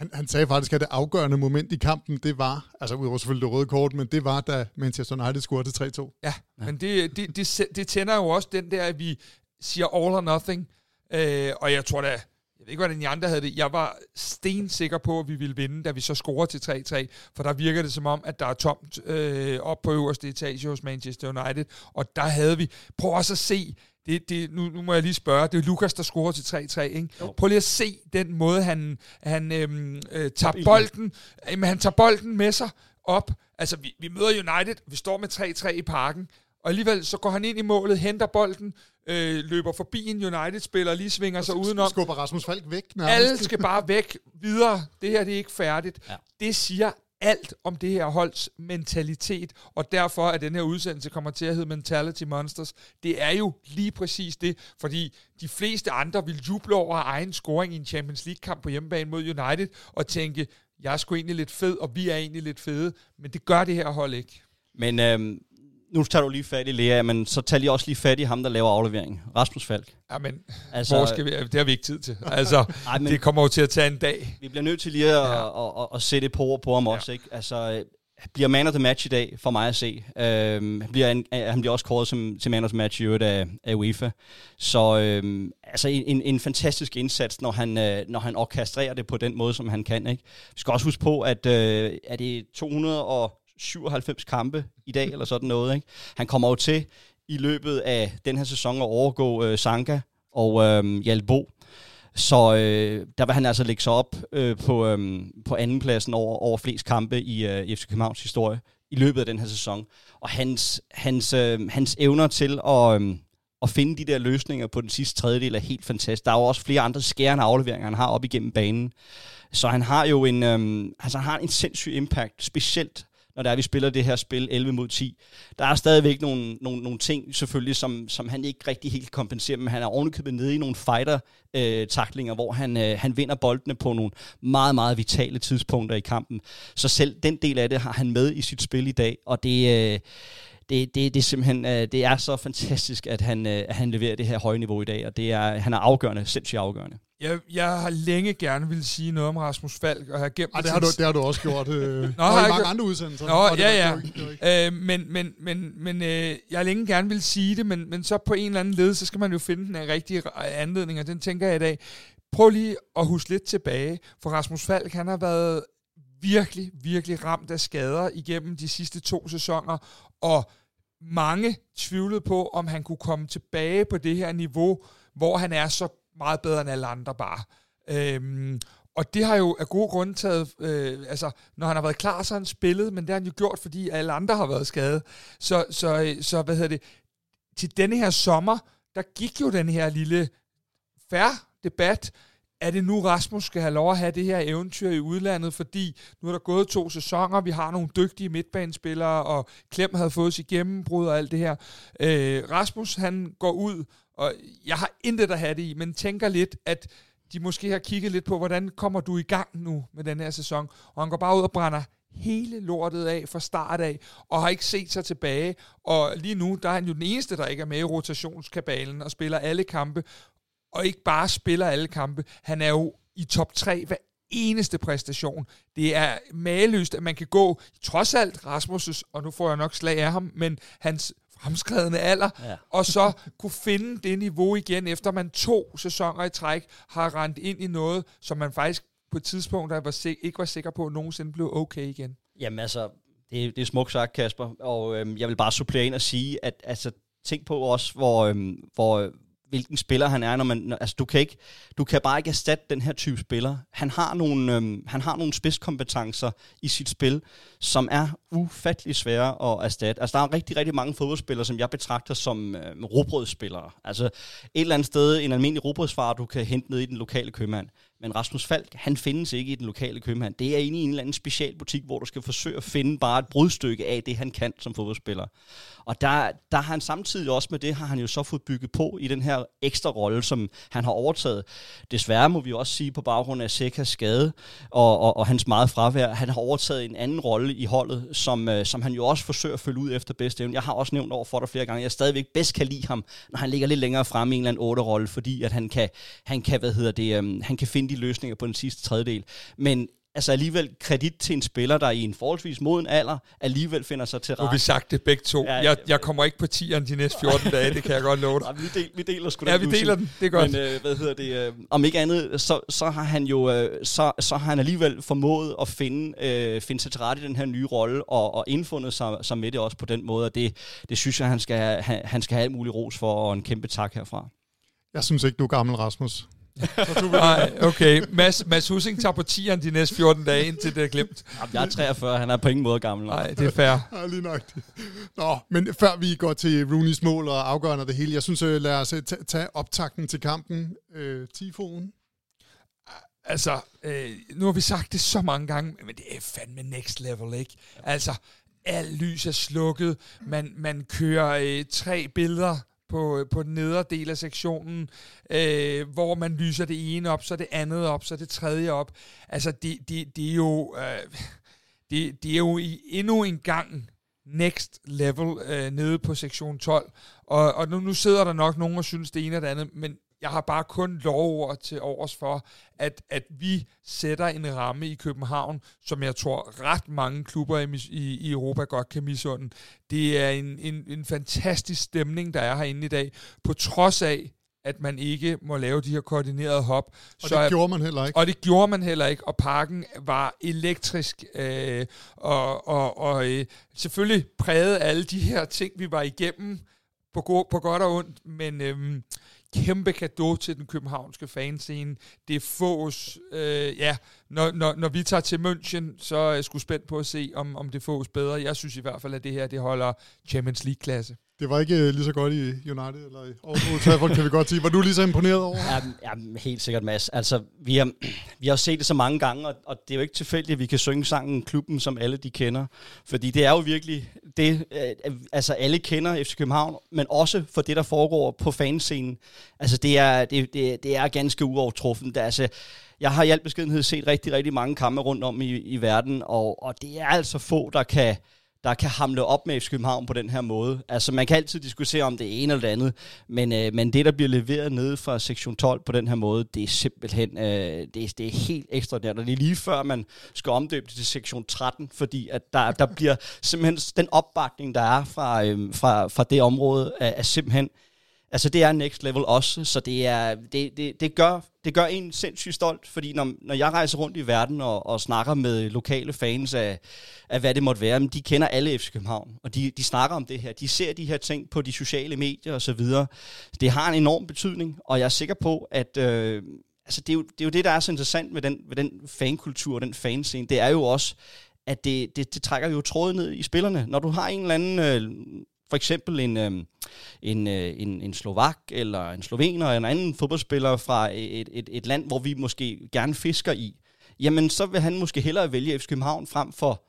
han, han sagde faktisk, at det afgørende moment i kampen, det var, altså udover selvfølgelig det røde kort, men det var, da Manchester United scorede til 3-2. Ja, ja, men det, det, det, det tænder jo også den der, at vi siger all or nothing. Øh, og jeg tror da, jeg ved ikke, hvordan de andre havde det. Jeg var stensikker på, at vi ville vinde, da vi så scorede til 3-3. For der virker det som om, at der er tomt øh, op på øverste etage hos Manchester United. Og der havde vi... Prøv også at se det, det, nu, nu må jeg lige spørge, det er Lukas, der scorer til 3-3, ikke? Jo. Prøv lige at se den måde, han, han øhm, øh, tager bolden, jamen, han tager bolden med sig op. Altså, vi, vi møder United, vi står med 3-3 i parken, og alligevel så går han ind i målet, henter bolden, øh, løber forbi en United-spiller, lige svinger sig udenom. Skubber Rasmus Falk væk. Nærmest. Alle skal bare væk videre. Det her det er ikke færdigt. Ja. Det siger alt om det her holds mentalitet, og derfor at den her udsendelse kommer til at hedde Mentality Monsters. Det er jo lige præcis det, fordi de fleste andre vil juble over egen scoring i en Champions League-kamp på hjemmebane mod United, og tænke, jeg er sgu egentlig lidt fed, og vi er egentlig lidt fede, men det gør det her hold ikke. Men øhm, nu tager du lige fat i Lea, men så tager lige også lige fat i ham, der laver aflevering. Rasmus Falk. Ja, men altså, hvor skal vi, det har vi ikke tid til. Altså, Ej, men, det kommer jo til at tage en dag. Vi bliver nødt til lige at, ja. at, at, at sætte et på ord på ham ja. også. Ikke? Altså, bliver man of the match i dag, for mig at se. Øhm, han, bliver en, han bliver også kåret som, til man of the match i øvrigt af, af UEFA. Så øhm, altså en, en fantastisk indsats, når han, øh, når han orkestrerer det på den måde, som han kan. Ikke? Vi skal også huske på, at øh, er det 200 og 97 kampe i dag, eller sådan noget. Ikke? Han kommer jo til i løbet af den her sæson at overgå øh, Sanka og øh, Hjalbo. Så øh, der vil han altså lægge sig op øh, på, øh, på andenpladsen over, over flest kampe i øh, FC Københavns historie i løbet af den her sæson. Og hans, hans, øh, hans evner til at, øh, at finde de der løsninger på den sidste tredjedel er helt fantastisk. Der er jo også flere andre skærende afleveringer, han har op igennem banen. Så han har jo en, øh, altså han har en sindssyg impact, specielt når der er, vi spiller det her spil 11 mod 10. Der er stadigvæk nogle, nogle, nogle ting, selvfølgelig, som, som han ikke rigtig helt kompenserer, men han er ovenikøbet nede i nogle fighter-taklinger, øh, hvor han, øh, han vinder boldene på nogle meget, meget vitale tidspunkter i kampen. Så selv den del af det har han med i sit spil i dag, og det... Øh, det, det, det er simpelthen øh, det er så fantastisk, at han, øh, at han leverer det her høje niveau i dag, og det er, han er afgørende, sindssygt afgørende. Jeg, jeg har længe gerne ville sige noget om Rasmus Falk, og har gemt Ej, det, har du, det har du også gjort. Øh, Nå, har i mange gjort- andre udsendelser. Nå, Og ja, ja. ikke- ikke- Øh, men men, men, men øh, jeg har længe gerne vil sige det, men, men så på en eller anden led, så skal man jo finde den rigtige anledning, og den tænker jeg i dag. Prøv lige at huske lidt tilbage, for Rasmus Falk, han har været virkelig, virkelig ramt af skader igennem de sidste to sæsoner, og mange tvivlede på, om han kunne komme tilbage på det her niveau, hvor han er så meget bedre end alle andre bare. Øhm, og det har jo af gode grunde taget, øh, altså når han har været klar, så har han spillet, men det har han jo gjort, fordi alle andre har været skadet. Så, så, øh, så hvad hedder det, til denne her sommer, der gik jo den her lille færre debat, er det nu Rasmus skal have lov at have det her eventyr i udlandet, fordi nu er der gået to sæsoner, vi har nogle dygtige midtbanespillere, og Klem havde fået sit gennembrud og alt det her. Øh, Rasmus, han går ud, og jeg har intet at have det i, men tænker lidt, at de måske har kigget lidt på, hvordan kommer du i gang nu med den her sæson, og han går bare ud og brænder hele lortet af fra start af, og har ikke set sig tilbage, og lige nu, der er han jo den eneste, der ikke er med i rotationskabalen, og spiller alle kampe, og ikke bare spiller alle kampe. Han er jo i top 3 hver eneste præstation. Det er maløst, at man kan gå, trods alt Rasmus' og nu får jeg nok slag af ham, men hans fremskredende alder, Ja. og så kunne finde det niveau igen, efter man to sæsoner i træk har rendt ind i noget, som man faktisk på et tidspunkt der var sik- ikke var sikker på, at nogensinde blev okay igen. Jamen altså, det, det er smukt sagt, Kasper, og øhm, jeg vil bare supplere ind og sige, at altså, tænk på også, hvor, øhm, hvor hvilken spiller han er, når man, når, altså du kan ikke, du kan bare ikke erstatte den her type spiller. Han har nogle, øhm, han har nogle spidskompetencer i sit spil, som er ufattelig svære at erstatte. Altså der er rigtig, rigtig mange fodboldspillere, som jeg betragter som øhm, robrødsspillere. Altså et eller andet sted, en almindelig robrødsfar, du kan hente ned i den lokale købmand. Men Rasmus Falk, han findes ikke i den lokale købmand. Det er inde i en eller anden specialbutik, hvor du skal forsøge at finde bare et brudstykke af det, han kan som fodboldspiller. Og der, der har han samtidig også med det, har han jo så fået bygget på i den her ekstra rolle, som han har overtaget. Desværre må vi også sige på baggrund af Sekas skade og, og, og hans meget fravær, han har overtaget en anden rolle i holdet, som, øh, som han jo også forsøger at følge ud efter bedste evne. Jeg har også nævnt over for dig flere gange, at jeg stadigvæk bedst kan lide ham, når han ligger lidt længere frem i en eller anden otte rolle, fordi at han kan, han kan, hvad hedder det, øhm, han kan finde de løsninger på den sidste tredjedel. Men altså alligevel kredit til en spiller, der i en forholdsvis moden alder alligevel finder sig til Nu har vi rette. sagt det begge to. Ja, Jeg, jeg kommer ikke på tieren de næste 14 dage, det kan jeg godt love dig. Ja, vi, del, vi deler sgu Ja, den vi deler den. Det er godt. Men øh, hvad hedder det? Øh, om ikke andet, så, så har han jo øh, så, så har han alligevel formået at finde, øh, finde sig til rette i den her nye rolle og, og indfundet sig, sig med det også på den måde. Og det, det synes jeg, han skal, han, han skal have alt muligt ros for, og en kæmpe tak herfra. Jeg synes ikke, du er gammel, Rasmus. Nej, okay. Mads, Mads Husing tager på tieren de næste 14 dage, indtil det er glemt. Jamen, jeg er 43, han er på ingen måde gammel. Nej, det er fair. Ja, lige nok. Nå, men før vi går til Rooney's mål og afgørende det hele, jeg synes, øh, lad os øh, ta- tage optakten til kampen. Øh, Tifoen. Altså, øh, nu har vi sagt det så mange gange, men det er fandme next level, ikke? Altså, alt lys er slukket, man, man kører øh, tre billeder på, øh, på den nedre del af sektionen, øh, hvor man lyser det ene op, så det andet op, så det tredje op. Altså, det, det, det er jo... Øh, det, det er jo i, endnu en gang next level øh, nede på sektion 12. Og, og nu, nu sidder der nok nogen og synes det ene og det andet, men jeg har bare kun lovord til overs for, at, at vi sætter en ramme i København, som jeg tror ret mange klubber i, i, i Europa godt kan misunde. Det er en, en, en fantastisk stemning, der er herinde i dag, på trods af, at man ikke må lave de her koordinerede hop. Og så det gjorde man heller ikke. og det gjorde man heller ikke, og parken var elektrisk, øh, og, og, og øh, selvfølgelig prægede alle de her ting, vi var igennem, på, go- på godt og ondt, men øh, kæmpe gave til den københavnske fanscene. Det er fås, øh, ja, når, når, når vi tager til München, så er jeg sgu spændt på at se, om, om det fås bedre. Jeg synes i hvert fald, at det her, det holder Champions League-klasse. Det var ikke øh, lige så godt i United eller i Aarhus Trafford, kan vi godt sige. Var du lige så imponeret over? Ja, ja helt sikkert, Mads. Altså, vi har, vi har set det så mange gange, og, og det er jo ikke tilfældigt, at vi kan synge sangen Klubben, som alle de kender. Fordi det er jo virkelig det, øh, altså alle kender FC København, men også for det, der foregår på fanscenen. Altså, det er, det, det, det er ganske uovertruffen. Det er, altså, jeg har i al beskedenhed set rigtig, rigtig mange kampe rundt om i, i verden, og, og det er altså få, der kan der kan hamle op med FC København på den her måde. Altså, man kan altid diskutere om det ene eller det andet, men, øh, men det, der bliver leveret nede fra sektion 12 på den her måde, det er simpelthen øh, det, er, det er helt ekstraordinært. Og det er lige før, man skal omdøbe det til sektion 13, fordi at der, der bliver simpelthen den opbakning, der er fra, øh, fra, fra det område, er, er simpelthen Altså det er next level også, så det, er, det, det, det, gør, det gør en sindssygt stolt, fordi når, når jeg rejser rundt i verden og, og snakker med lokale fans af, af hvad det måtte være, men de kender alle FC København, og de, de snakker om det her, de ser de her ting på de sociale medier osv. Det har en enorm betydning, og jeg er sikker på, at øh, altså det, er jo, det er jo det, der er så interessant med den, med den fankultur og den fanscene, det er jo også, at det, det, det trækker jo tråden ned i spillerne. Når du har en eller anden... Øh, for eksempel en, øh, en, øh, en, en slovak eller en slovener eller en anden fodboldspiller fra et, et, et land, hvor vi måske gerne fisker i, jamen så vil han måske hellere vælge FC København frem for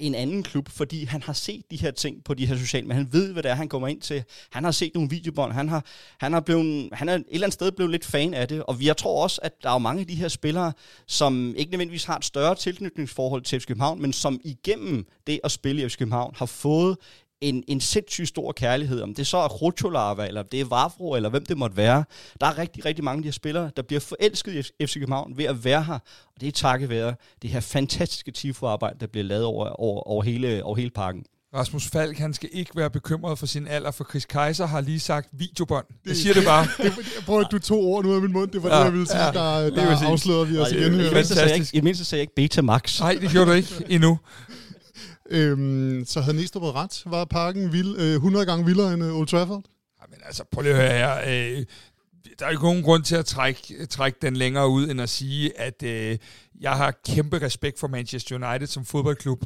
en anden klub, fordi han har set de her ting på de her sociale, men han ved, hvad det er, han kommer ind til. Han har set nogle videobånd, han har, han har blevet, han er et eller andet sted blevet lidt fan af det, og jeg tror også, at der er mange af de her spillere, som ikke nødvendigvis har et større tilknytningsforhold til FC København, men som igennem det at spille i FC København har fået en, en sindssygt stor kærlighed, om det så er Rutscholava, eller det er Vavro, eller hvem det måtte være. Der er rigtig, rigtig mange af de her spillere, der bliver forelsket i FC København ved at være her, og det er takket være det her fantastiske tifo-arbejde, der bliver lavet over, over, over, hele, over hele parken. Rasmus Falk, han skal ikke være bekymret for sin alder, for Chris Kaiser har lige sagt videobånd. Det, siger det bare. det, prøv at du to ord ud af min mund. Det var ja, det, jeg ville sige. Ja, der, der afslørede vi os igen. I mindste sagde jeg ikke beta max. Nej, det gjorde du ikke endnu. Øhm, så havde Næstrup ret. Var parken vild, øh, 100 gange vildere end øh, Old Trafford? men altså, prøv lige at høre her. Øh, der er ikke nogen grund til at trække, trække den længere ud, end at sige, at øh, jeg har kæmpe respekt for Manchester United som fodboldklub.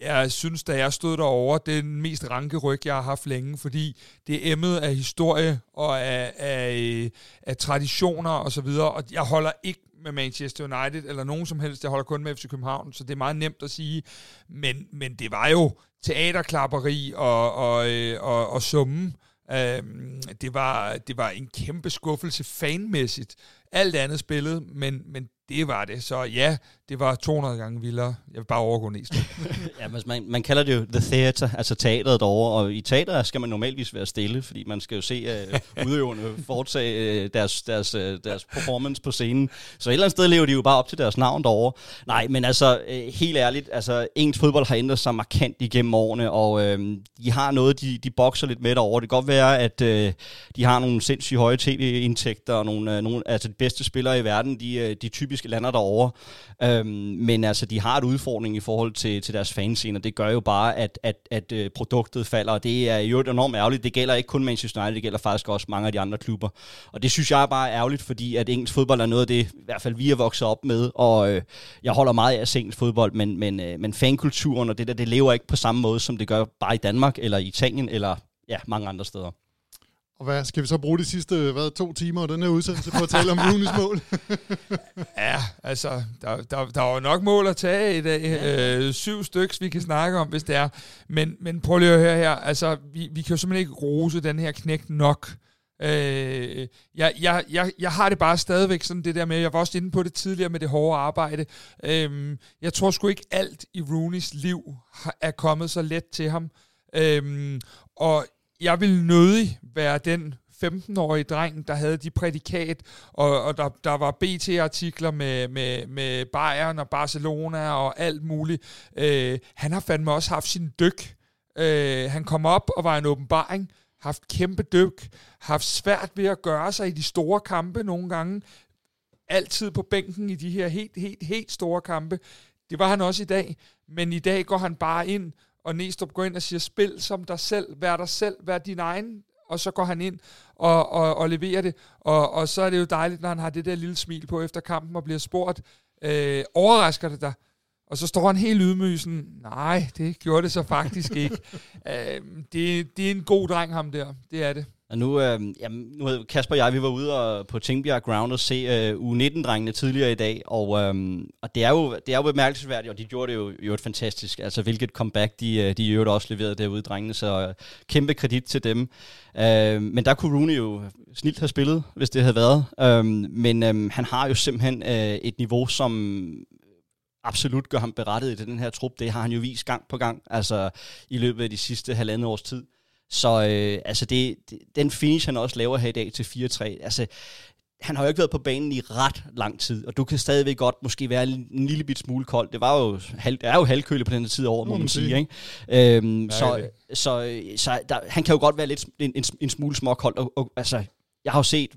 Jeg synes, da jeg stod derovre, det er den mest ranke ryg, jeg har haft længe, fordi det er emmet af historie og af, af, af traditioner osv., og, så videre, og jeg holder ikke med Manchester United, eller nogen som helst. Jeg holder kun med FC København, så det er meget nemt at sige. Men, men det var jo teaterklapperi og, og, øh, og, og summen. Øhm, det, var, det var en kæmpe skuffelse fanmæssigt. Alt andet spillet, men, men det var det. Så ja, det var 200 gange vildere. Jeg vil bare overgå næste. ja, men man, man kalder det jo the theater, altså teateret derovre, og i teater skal man normalvis være stille, fordi man skal jo se uh, udøverne foretage uh, deres, deres, uh, deres performance på scenen. Så et eller andet sted lever de jo bare op til deres navn derovre. Nej, men altså, uh, helt ærligt, altså, engelsk fodbold har ændret sig markant igennem årene, og uh, de har noget, de, de bokser lidt med derovre. Det kan godt være, at uh, de har nogle sindssygt høje tv-indtægter, og nogle, uh, nogle, altså de bedste spillere i verden, de, uh, de typisk lander derovre. Øhm, men altså, de har et udfordring i forhold til, til deres fanscene, og det gør jo bare, at, at, at øh, produktet falder, og det er jo enormt ærgerligt. Det gælder ikke kun Manchester United, det gælder faktisk også mange af de andre klubber. Og det synes jeg er bare ærgerligt, fordi at engelsk fodbold er noget af det, i hvert fald vi er vokset op med, og øh, jeg holder meget af at se engelsk fodbold, men, men, øh, men fankulturen og det der, det lever ikke på samme måde, som det gør bare i Danmark, eller i Italien, eller ja, mange andre steder. Og hvad skal vi så bruge de sidste hvad, to timer af den her udsendelse på at tale om Rooney's mål? ja, altså, der, der, der er jo nok mål at tage i dag. Øh, syv stykker, vi kan snakke om, hvis det er. Men, men prøv lige at høre her. Altså, vi, vi kan jo simpelthen ikke rose den her knæk nok. Øh, jeg, jeg, jeg, jeg har det bare stadigvæk sådan det der med, jeg var også inde på det tidligere med det hårde arbejde. Øh, jeg tror sgu ikke alt i Rooneys liv er kommet så let til ham. Øh, og jeg vil nødig være den 15-årige dreng, der havde de prædikat, og, og der, der var BT-artikler med, med, med Bayern og Barcelona og alt muligt. Øh, han har fandme også haft sin dyk. Øh, han kom op og var en åbenbaring, haft kæmpe dyk, haft svært ved at gøre sig i de store kampe nogle gange, altid på bænken i de her helt, helt, helt store kampe. Det var han også i dag, men i dag går han bare ind og Næstrup går ind og siger, spil som dig selv, vær dig selv, vær din egen, og så går han ind og, og, og leverer det. Og, og så er det jo dejligt, når han har det der lille smil på efter kampen og bliver spurgt, øh, overrasker det dig? Og så står han helt ydmyg sådan, nej, det gjorde det så faktisk ikke. øh, det, det er en god dreng, ham der. Det er det. Og nu, øh, jamen, nu havde Kasper og jeg, vi var ude og, på Tingbjerg Ground og se øh, U19-drengene tidligere i dag, og, øh, og det, er jo, det er jo bemærkelsesværdigt, og de gjorde det jo, jo et fantastisk, altså hvilket comeback de, øh, de i øvrigt også leverede derude, drengene, så øh, kæmpe kredit til dem. Øh, men der kunne Rooney jo snilt have spillet, hvis det havde været, øh, men øh, han har jo simpelthen øh, et niveau, som absolut gør ham berettet i den her trup. Det har han jo vist gang på gang, altså i løbet af de sidste halvandet års tid. Så øh, altså det, det, den finish, han også laver her i dag til 4-3, altså han har jo ikke været på banen i ret lang tid, og du kan stadigvæk godt måske være en lille bit smule kold. Det var jo, halv, det er jo halvkøle på den her tid over, må man sige. Ikke? Øhm, så så, så der, han kan jo godt være lidt en, en, en smule småkold. Og, og, altså, jeg har jo set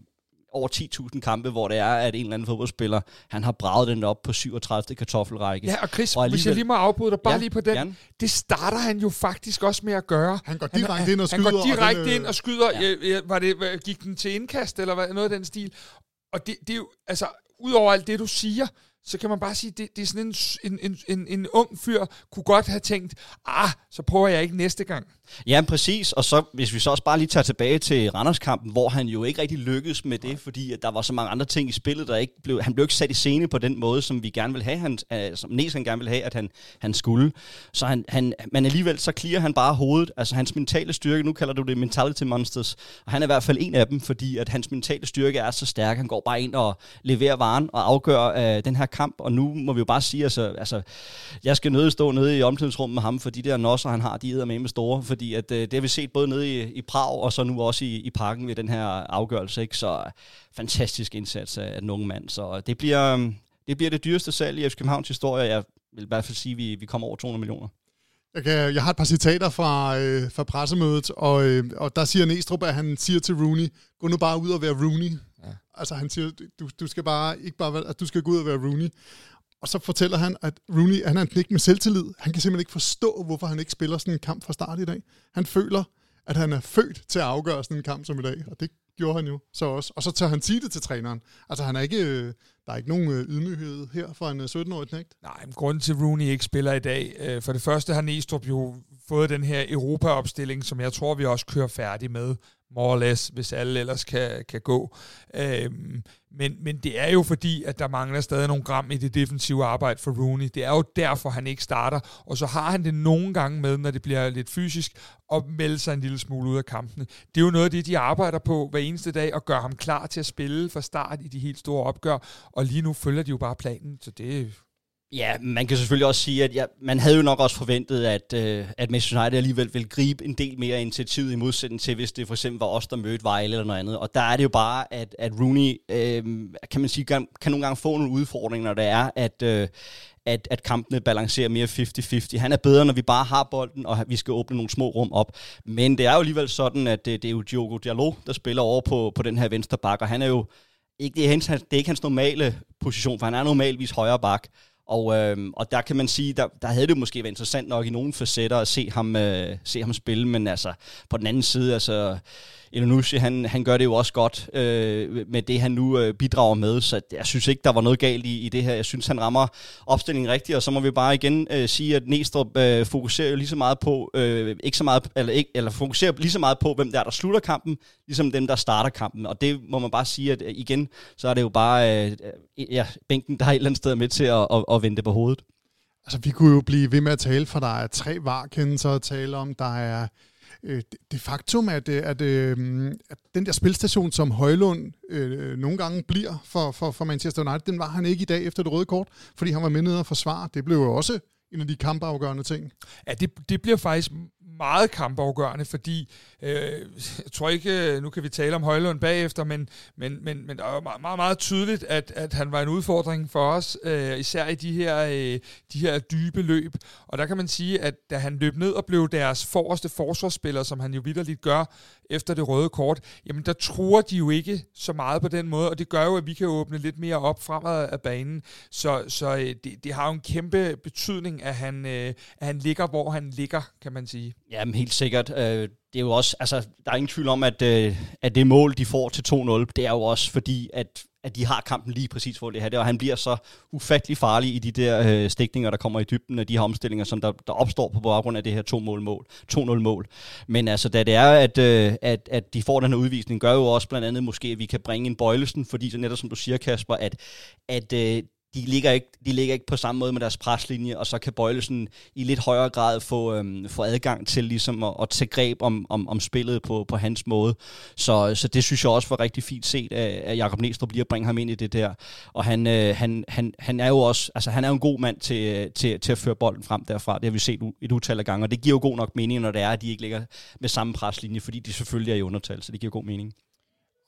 over 10.000 kampe, hvor det er, at en eller anden fodboldspiller, han har braget den op på 37. kartoffelrække. Ja, og Chris, og alligevel... hvis jeg lige må afbryde dig bare ja, lige på den, gerne. det starter han jo faktisk også med at gøre. Han går direkte han, ind og skyder. Han går direkte og den, ind og skyder. Ja. Ja, var det, gik den til indkast, eller hvad, noget af den stil? Og det, det er jo, altså, udover alt det, du siger, så kan man bare sige, det, det er sådan en, en, en, en ung fyr, kunne godt have tænkt, ah, så prøver jeg ikke næste gang. Ja, præcis. Og så hvis vi så også bare lige tager tilbage til Randerskampen, hvor han jo ikke rigtig lykkedes med det, fordi at der var så mange andre ting i spillet, der ikke blev, han blev ikke sat i scene på den måde, som vi gerne vil have, han, uh, som Næsen gerne vil have, at han, han skulle. Så han, han, men alligevel så clear han bare hovedet. Altså hans mentale styrke, nu kalder du det mentality monsters, og han er i hvert fald en af dem, fordi at hans mentale styrke er så stærk, han går bare ind og leverer varen og afgør uh, den her kamp, og nu må vi jo bare sige, altså, altså jeg skal nødt stå nede i omklædningsrummet med ham, for de der nosser, han har, de er med med store, fordi at, uh, det har vi set både nede i, i Prag, og så nu også i, i parken ved den her afgørelse, ikke? så fantastisk indsats af den unge mand, så det bliver, det bliver det dyreste salg i FC Københavns historie, jeg vil i hvert fald sige, at vi, vi kommer over 200 millioner. Jeg, kan, jeg har et par citater fra, øh, fra pressemødet, og, øh, og der siger Næstrup, at han siger til Rooney, gå nu bare ud og være Rooney. Ja. Altså han siger, du, du skal bare ikke bare, at du skal gå ud og være Rooney. Og så fortæller han, at Rooney han er en knæk med selvtillid. Han kan simpelthen ikke forstå, hvorfor han ikke spiller sådan en kamp fra start i dag. Han føler, at han er født til at afgøre sådan en kamp som i dag, og det gjorde han jo så også. Og så tør han sige det til træneren. Altså han er ikke, øh, der er ikke nogen øh, ydmyghed her for en øh, 17-årig knægt. Nej, men grunden til, at Rooney ikke spiller i dag, for det første har Næstrup jo fået den her Europa-opstilling, som jeg tror, vi også kører færdig med more or less, hvis alle ellers kan, kan gå. Øhm, men, men det er jo fordi, at der mangler stadig nogle gram i det defensive arbejde for Rooney. Det er jo derfor, han ikke starter. Og så har han det nogle gange med, når det bliver lidt fysisk, at melde sig en lille smule ud af kampene. Det er jo noget af det, de arbejder på hver eneste dag, og gør ham klar til at spille fra start i de helt store opgør. Og lige nu følger de jo bare planen, så det Ja, man kan selvfølgelig også sige, at ja, man havde jo nok også forventet, at, øh, at Manchester United alligevel ville gribe en del mere initiativ i modsætning til, hvis det for eksempel var os, der mødte Vejle eller noget andet. Og der er det jo bare, at, at Rooney, øh, kan man sige, kan, kan nogle gange få nogle udfordringer, når det er, at, øh, at, at kampene balancerer mere 50-50. Han er bedre, når vi bare har bolden, og vi skal åbne nogle små rum op. Men det er jo alligevel sådan, at det, det er jo Diogo Diallo, der spiller over på, på den her venstre bak, og han er jo ikke, det, er hans, det er ikke hans normale position, for han er normalvis højre bak. Og, øh, og der kan man sige, der, der havde det måske været interessant nok i nogle facetter at se ham, øh, se ham spille, men altså på den anden side, altså Elonucci, han, han gør det jo også godt øh, med det, han nu øh, bidrager med, så jeg synes ikke, der var noget galt i, i det her. Jeg synes, han rammer opstillingen rigtigt, og så må vi bare igen øh, sige, at Næstrup øh, fokuserer jo lige så meget på, øh, ikke så meget, eller, ikke, eller fokuserer lige så meget på, hvem der er, der slutter kampen, ligesom dem, der starter kampen. Og det må man bare sige, at øh, igen, så er det jo bare øh, ja, bænken, der er et eller andet sted med til at, at, at vende det på hovedet. Altså, vi kunne jo blive ved med at tale, for der er tre varkendelser at tale om. Der er øh, det faktum, at, øh, at, øh, at den der spilstation, som Højlund øh, nogle gange bliver for, for, for Manchester United, den var han ikke i dag efter det røde kort, fordi han var med nede og forsvare. Det blev jo også en af de kampafgørende ting. Ja, det, det bliver faktisk meget kampafgørende, fordi øh, jeg tror ikke, nu kan vi tale om Højlund bagefter, men, men, men, men det er meget, meget, meget tydeligt, at, at han var en udfordring for os, øh, især i de her, øh, de her dybe løb. Og der kan man sige, at da han løb ned og blev deres forreste forsvarsspiller, som han jo vidderligt gør efter det røde kort, jamen der tror de jo ikke så meget på den måde, og det gør jo, at vi kan åbne lidt mere op fremad af banen. Så, så øh, det, det har jo en kæmpe betydning, at han, øh, at han ligger, hvor han ligger, kan man sige. Jamen helt sikkert. Øh, det er jo også, altså, der er ingen tvivl om, at, øh, at det mål, de får til 2-0, det er jo også fordi, at, at de har kampen lige præcis for det her, og han bliver så ufattelig farlig i de der øh, stikninger, der kommer i dybden af de her omstillinger, som der, der opstår på baggrund af det her 2-0-mål. 2-0-mål. Men altså, da det er, at, øh, at, at de får den her udvisning, gør jo også blandt andet måske, at vi kan bringe en bøjlesen, fordi så netop som du siger, Kasper, at, at øh, de ligger, ikke, de ligger ikke på samme måde med deres preslinje, og så kan Bøjlesen i lidt højere grad få, øhm, få adgang til ligesom at, at tage greb om, om, om spillet på, på hans måde. Så, så det synes jeg også var rigtig fint set af, af Jakob Næstrup lige at bringe ham ind i det der. Og han, øh, han, han, han er jo også altså han er jo en god mand til, øh, til, til at føre bolden frem derfra. Det har vi set et utal af gange, og det giver jo god nok mening, når det er, at de ikke ligger med samme preslinje, fordi de selvfølgelig er i undertal, så det giver god mening.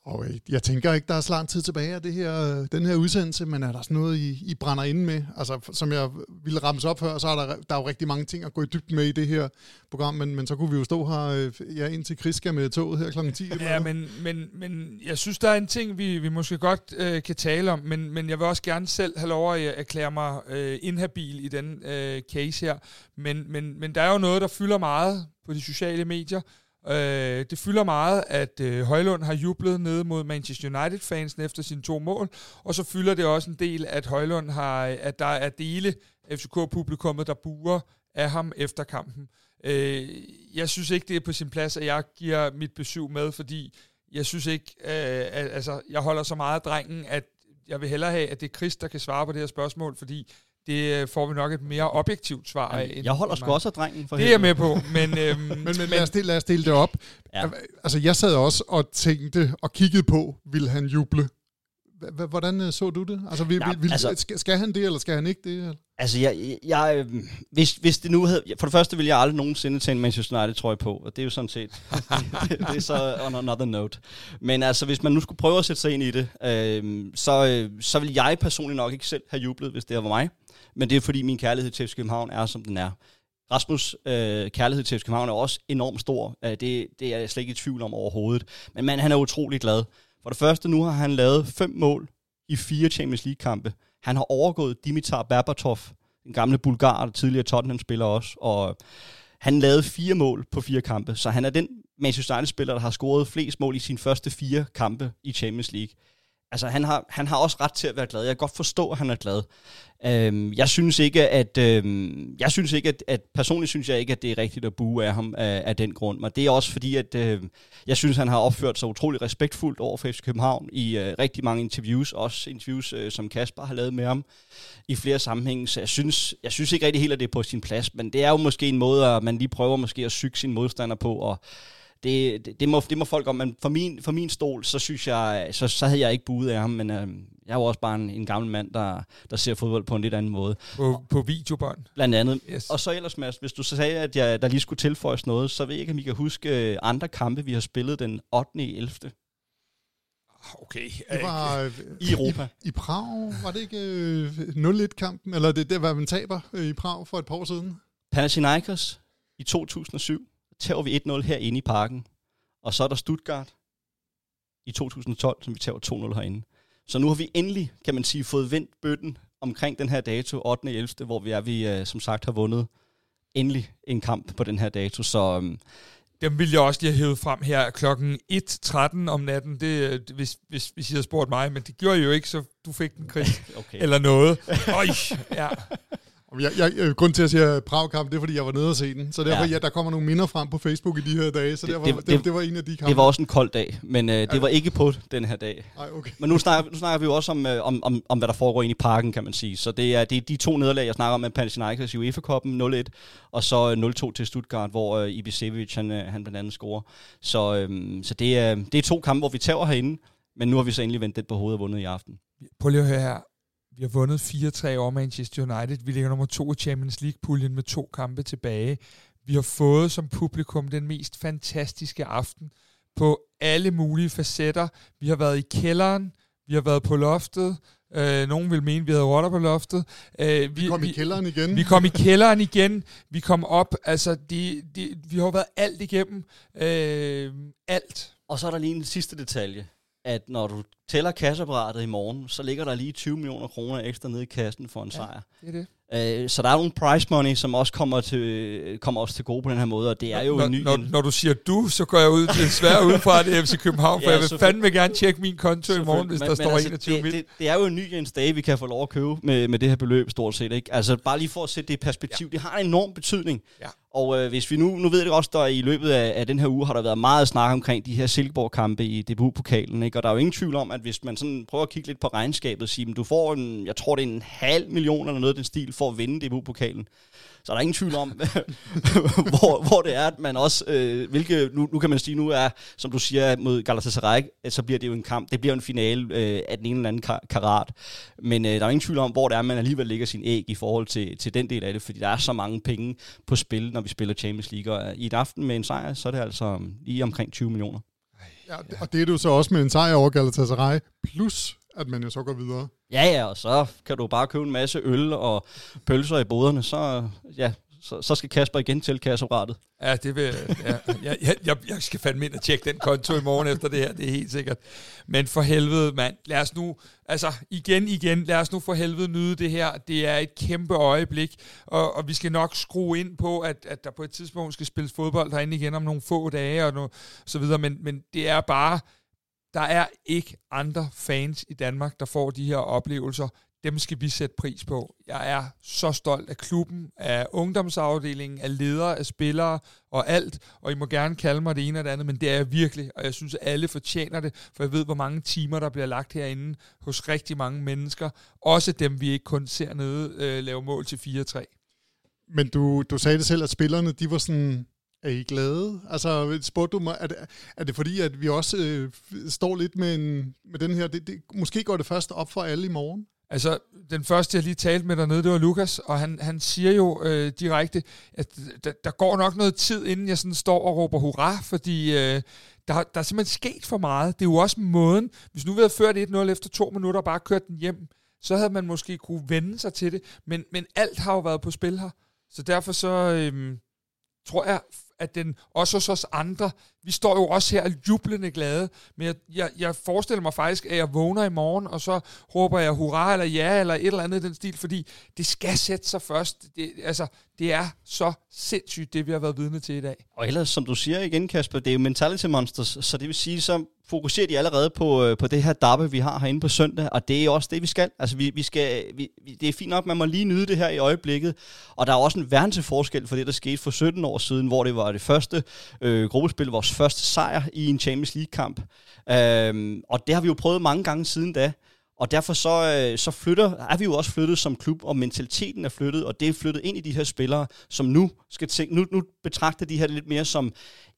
Og øh, jeg tænker ikke, der er så lang tid tilbage af det her, øh, den her udsendelse, men er der sådan noget, I, I brænder ind med? Altså, som jeg ville rammes op før, så er der, der er jo rigtig mange ting at gå i dybden med i det her program, men, men så kunne vi jo stå her øh, ja, indtil Chris skal med toget her kl. 10. Ja, men, men, men jeg synes, der er en ting, vi, vi måske godt øh, kan tale om, men, men jeg vil også gerne selv have lov at erklære mig øh, inhabil i den øh, case her. Men, men, men der er jo noget, der fylder meget på de sociale medier, Øh, det fylder meget, at øh, Højlund har jublet ned mod Manchester United-fansen efter sine to mål, og så fylder det også en del, at Højlund har, at der er dele FCK-publikummet, der buer af ham efter kampen. Øh, jeg synes ikke, det er på sin plads, at jeg giver mit besøg med, fordi jeg synes ikke, øh, altså, jeg holder så meget af drengen, at jeg vil hellere have, at det er Chris, der kan svare på det her spørgsmål, fordi det øh, får vi nok et mere objektivt svar af. Jamen, jeg holder sgu også af drengen. For det er jeg med på, men... Øhm, men, men lad, os dele, lad os dele det op. Ja. Altså, jeg sad også og tænkte og kiggede på, vil han juble? Hvordan øh, så du det? Altså, vil, ja, vil, altså, skal, skal han det, eller skal han ikke det? Altså, jeg, jeg, øhm, hvis, hvis det nu havde... For det første vil jeg aldrig nogensinde tage en Manchester United trøje på, og det er jo sådan set... det, det er så on another note. Men altså, hvis man nu skulle prøve at sætte sig ind i det, øh, så, så vil jeg personligt nok ikke selv have jublet, hvis det var mig men det er fordi min kærlighed til FC København er, som den er. Rasmus' øh, kærlighed til FC København er også enormt stor. Øh, det, det er jeg slet ikke i tvivl om overhovedet. Men man, han er utrolig glad. For det første, nu har han lavet fem mål i fire Champions League-kampe. Han har overgået Dimitar Berbatov, den gamle bulgar, der tidligere Tottenham-spiller også, og han lavede fire mål på fire kampe, så han er den Manchester United-spiller, der har scoret flest mål i sine første fire kampe i Champions League. Altså, han har, han har også ret til at være glad. Jeg kan godt forstå, at han er glad. Øhm, jeg synes ikke, at, øhm, jeg synes ikke, at, at personligt synes jeg ikke, at det er rigtigt at bue af ham af, af den grund. Men det er også fordi, at øh, jeg synes, han har opført sig utrolig respektfuldt over for FC København i øh, rigtig mange interviews, også interviews, øh, som Kasper har lavet med ham i flere sammenhænge. Så jeg synes, jeg synes ikke rigtig helt, at det er på sin plads, men det er jo måske en måde, at man lige prøver måske at syge sin modstander på, og det, det, det, må, det må folk om, men for min, for min stol, så synes jeg, så, så havde jeg ikke buet af ham, men øh, jeg er jo også bare en, en gammel mand, der, der ser fodbold på en lidt anden måde. På, på videobånd? Blandt andet. Yes. Og så ellers, Mads, hvis du så sagde, at jeg, der lige skulle tilføjes noget, så ved jeg ikke, om I kan huske øh, andre kampe, vi har spillet den 8. i 11. Okay. Det var øh, i Europa. I, I Prag, var det ikke øh, 0-1-kampen? Eller det, det var man taber øh, i Prag for et par år siden? Panathinaikos i 2007 tager vi 1-0 herinde i parken. Og så er der Stuttgart i 2012, som vi tager 2-0 herinde. Så nu har vi endelig, kan man sige, fået vendt bøtten omkring den her dato, 8. 11., hvor vi er, vi øh, som sagt har vundet endelig en kamp på den her dato. Så øhm, dem vil jeg også lige have hævet frem her klokken 1.13 om natten, det, øh, hvis, hvis, hvis I havde spurgt mig, men det gjorde I jo ikke, så du fik den, Chris. okay. Eller noget. Øj, ja. Jeg, jeg, øh, grund til at sige Prag-kamp, det er, fordi jeg var nede og se den. Så derfor, ja. ja, der kommer nogle minder frem på Facebook i de her dage, så det, derfor, det, det, det var en af de kampe. Det var også en kold dag, men øh, det ja. var ikke på den her dag. Ej, okay. Men nu snakker, nu snakker vi jo også om, øh, om, om, om, hvad der foregår inde i parken, kan man sige. Så det er, det er de to nederlag, jeg snakker om med Panathinaikos i UEFA-koppen 0-1, og så 0-2 til Stuttgart, hvor øh, Ibisevic han, øh, han blandt andet scorer. Så, øh, så det, er, det er to kampe, hvor vi tager herinde, men nu har vi så endelig vendt det på hovedet og vundet i aften. Prøv lige at høre her. Vi har vundet 4-3 over Manchester United. Vi ligger nummer to i Champions League-puljen med to kampe tilbage. Vi har fået som publikum den mest fantastiske aften på alle mulige facetter. Vi har været i kælderen, vi har været på loftet, Øh, nogen vil mene, at vi havde rotter på loftet. Øh, vi, vi kom vi, i kælderen igen. Vi kom i kælderen igen. Vi kom op. Altså, de, de, vi har været alt igennem. Øh, alt. Og så er der lige en sidste detalje at når du tæller kasseapparatet i morgen, så ligger der lige 20 millioner kroner ekstra nede i kassen for en ja, sejr. det er det. Øh, så der er nogle price money, som også kommer, til, kommer også til gode på den her måde, og det er jo når, en ny... Når, når du siger du, så går jeg ud desværre ud fra det FC København, for ja, jeg vil fandme gerne tjekke min konto i morgen, hvis men, der men står altså, 21 det, det, det, er jo en ny Jens Dage, vi kan få lov at købe med, med det her beløb stort set. Ikke? Altså bare lige for at sætte det i perspektiv, ja. det har en enorm betydning. Ja. Og øh, hvis vi nu, nu ved det også, der i løbet af, af den her uge har der været meget snak omkring de her Silkeborg-kampe i DBU-pokalen, ikke? og der er jo ingen tvivl om, at hvis man sådan prøver at kigge lidt på regnskabet, sige, du får en, jeg tror det er en halv million eller noget af den stil, for at vinde DBU-pokalen. Så er der ingen tvivl om, hvor, hvor det er, at man også, øh, hvilke, nu, nu kan man sige, nu er, som du siger, mod Galatasaray, øh, så bliver det jo en kamp, det bliver en finale øh, af den ene eller anden karat. Men øh, der er ingen tvivl om, hvor det er, man alligevel lægger sin æg i forhold til, til den del af det, fordi der er så mange penge på spil, når vi spiller Champions League. Og øh, i et aften med en sejr, så er det altså øh, lige omkring 20 millioner. Ja, og det er du så også med en sejr over Galatasaray, plus at man jo så går videre. Ja, ja, og så kan du bare købe en masse øl og pølser i boderne, så, ja, så, så skal Kasper igen til kasseapparatet. Ja, det vil, ja, jeg, jeg, jeg skal fandme ind og tjekke den konto i morgen efter det her, det er helt sikkert. Men for helvede, mand, lad os nu, altså igen, igen, lad os nu for helvede nyde det her. Det er et kæmpe øjeblik, og, og vi skal nok skrue ind på, at, at der på et tidspunkt skal spilles fodbold herinde igen om nogle få dage og no, så videre, men, men det er bare, der er ikke andre fans i Danmark, der får de her oplevelser dem skal vi sætte pris på. Jeg er så stolt af klubben, af ungdomsafdelingen, af ledere, af spillere og alt, og I må gerne kalde mig det ene og det andet, men det er jeg virkelig, og jeg synes, at alle fortjener det, for jeg ved, hvor mange timer, der bliver lagt herinde hos rigtig mange mennesker, også dem, vi ikke kun ser nede øh, lave mål til 4-3. Men du, du sagde det selv, at spillerne, de var sådan, er I glade? Altså, spurgte du mig, er det, er det fordi, at vi også øh, står lidt med, en, med den her, det, det, måske går det først op for alle i morgen? Altså, den første, jeg lige talte med dernede, det var Lukas, og han, han siger jo øh, direkte, at der, der går nok noget tid, inden jeg sådan står og råber hurra, fordi øh, der, der er simpelthen sket for meget. Det er jo også måden, hvis nu vi havde ført 1-0 efter to minutter og bare kørt den hjem, så havde man måske kunne vende sig til det, men, men alt har jo været på spil her. Så derfor så øh, tror jeg at den også hos os andre, vi står jo også her jublende glade, men jeg, jeg, jeg forestiller mig faktisk, at jeg vågner i morgen, og så råber jeg hurra eller ja, eller et eller andet i den stil, fordi det skal sætte sig først. Det, altså, det er så sindssygt, det vi har været vidne til i dag. Og ellers, som du siger igen, Kasper, det er jo mentality monsters, så det vil sige, så fokuserer de allerede på, øh, på det her dappe, vi har herinde på søndag, og det er også det, vi skal. Altså, vi, vi skal vi, det er fint nok, man må lige nyde det her i øjeblikket, og der er også en værn til forskel for det, der skete for 17 år siden, hvor det var det første øh, gruppespil, første sejr i en Champions League-kamp. Øhm, og det har vi jo prøvet mange gange siden da. Og derfor så, øh, så flytter, er vi jo også flyttet som klub, og mentaliteten er flyttet, og det er flyttet ind i de her spillere, som nu skal tænke, nu, nu betragter de her lidt mere som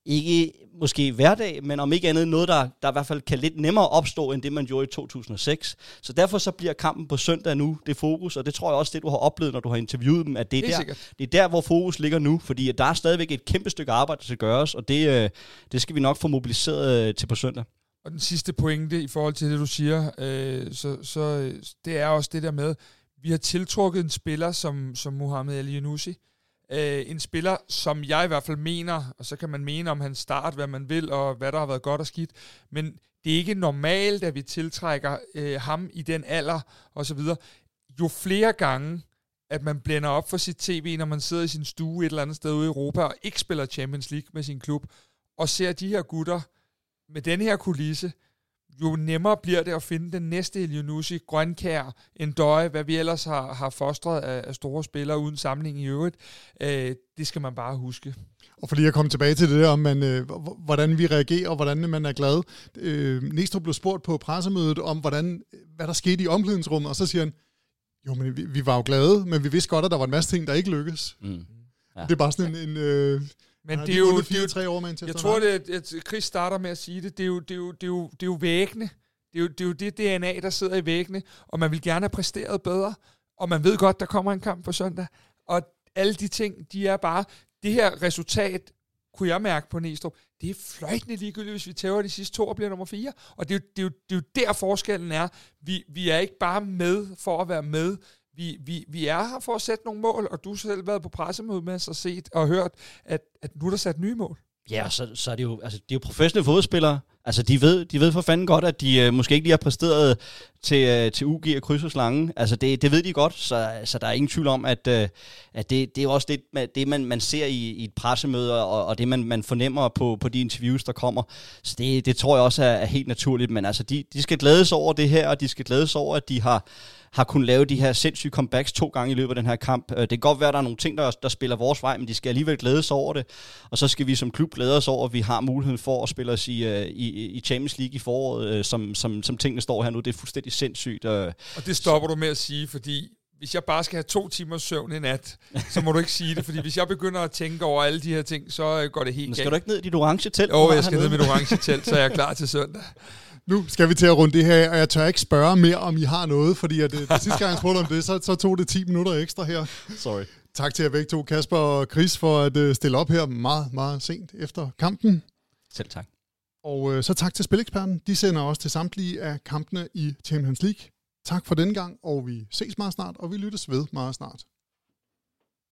ikke måske hverdag, men om ikke andet noget, der, der i hvert fald kan lidt nemmere opstå, end det man gjorde i 2006. Så derfor så bliver kampen på søndag nu det fokus, og det tror jeg også, det du har oplevet, når du har interviewet dem, at det er, der, det er der, hvor fokus ligger nu, fordi der er stadigvæk et kæmpe stykke arbejde, der skal gøres, og det, øh, det skal vi nok få mobiliseret øh, til på søndag. Og den sidste pointe i forhold til det, du siger, øh, så, så det er også det der med, vi har tiltrukket en spiller som, som Mohamed Ali Yunusi, øh, en spiller, som jeg i hvert fald mener, og så kan man mene om hans start, hvad man vil, og hvad der har været godt og skidt, men det er ikke normalt, at vi tiltrækker øh, ham i den alder, og så videre. Jo flere gange, at man blænder op for sit tv, når man sidder i sin stue et eller andet sted ude i Europa, og ikke spiller Champions League med sin klub, og ser de her gutter med den her kulisse, jo nemmere bliver det at finde den næste Elionusi, Grønkær, Endøje, hvad vi ellers har, har fostret af, af store spillere uden samling i øvrigt. Øh, det skal man bare huske. Og fordi jeg kom tilbage til det der om, man, øh, hvordan vi reagerer, og hvordan man er glad. Øh, Næstrup blev spurgt på pressemødet om, hvordan, hvad der skete i omklædningsrummet, og så siger han, jo, men vi, vi var jo glade, men vi vidste godt, at der var en masse ting, der ikke lykkedes. Mm. Ja. Det er bare sådan en... en øh, men det er jo... Fire, tre år med jeg tror, det, at Chris starter med at sige det. Det er jo, det er jo, det er jo, det er jo væggene. Det er, jo, det er jo det DNA, der sidder i væggene, og man vil gerne have præsteret bedre, og man ved godt, der kommer en kamp på søndag. Og alle de ting, de er bare... Det her resultat, kunne jeg mærke på Næstrup, det er fløjtende ligegyldigt, hvis vi tæver de sidste to og bliver nummer fire. Og det er, jo, det, er jo, det er jo der forskellen er. Vi, vi er ikke bare med for at være med vi, vi, vi er her for at sætte nogle mål, og du har selv været på pressemøde med os og set og hørt, at, at nu er der sat nye mål. Ja, så, så er det jo, altså, de er jo professionelle fodspillere. Altså, de ved, de ved for fanden godt, at de øh, måske ikke lige har præsteret til, øh, til UG og kryds og slange. Altså, det, det ved de godt, så, så der er ingen tvivl om, at, øh, at det, det er også det, det man, man ser i, i et pressemøde, og, og det, man, man fornemmer på, på de interviews, der kommer. Så det, det tror jeg også er, er helt naturligt. Men altså, de, de skal glædes over det her, og de skal glædes over, at de har har kunnet lave de her sindssyge comebacks to gange i løbet af den her kamp. Øh, det kan godt være, at der er nogle ting, der, der spiller vores vej, men de skal alligevel glæde sig over det. Og så skal vi som klub glæde os over, at vi har muligheden for at spille os i, øh, i, i Champions League i foråret, øh, som, som, som tingene står her nu. Det er fuldstændig sindssygt. Og det stopper du med at sige, fordi hvis jeg bare skal have to timers søvn i nat, så må du ikke sige det, fordi hvis jeg begynder at tænke over alle de her ting, så går det helt Men skal galt. du ikke ned i dit orange telt? Jo, jeg skal ned i mit orange telt, så er jeg klar til søndag. Nu skal vi til at runde det her, af, og jeg tør ikke spørge mere, om I har noget, fordi at, øh, sidste gang jeg spurgte om det, så, så tog det 10 minutter ekstra her. Sorry. Tak til jer begge to, Kasper og Chris, for at øh, stille op her meget, meget sent efter kampen. Selv tak. Og øh, så tak til Spileksperten. De sender også til samtlige af kampene i Champions League. Tak for den gang, og vi ses meget snart, og vi lyttes ved meget snart.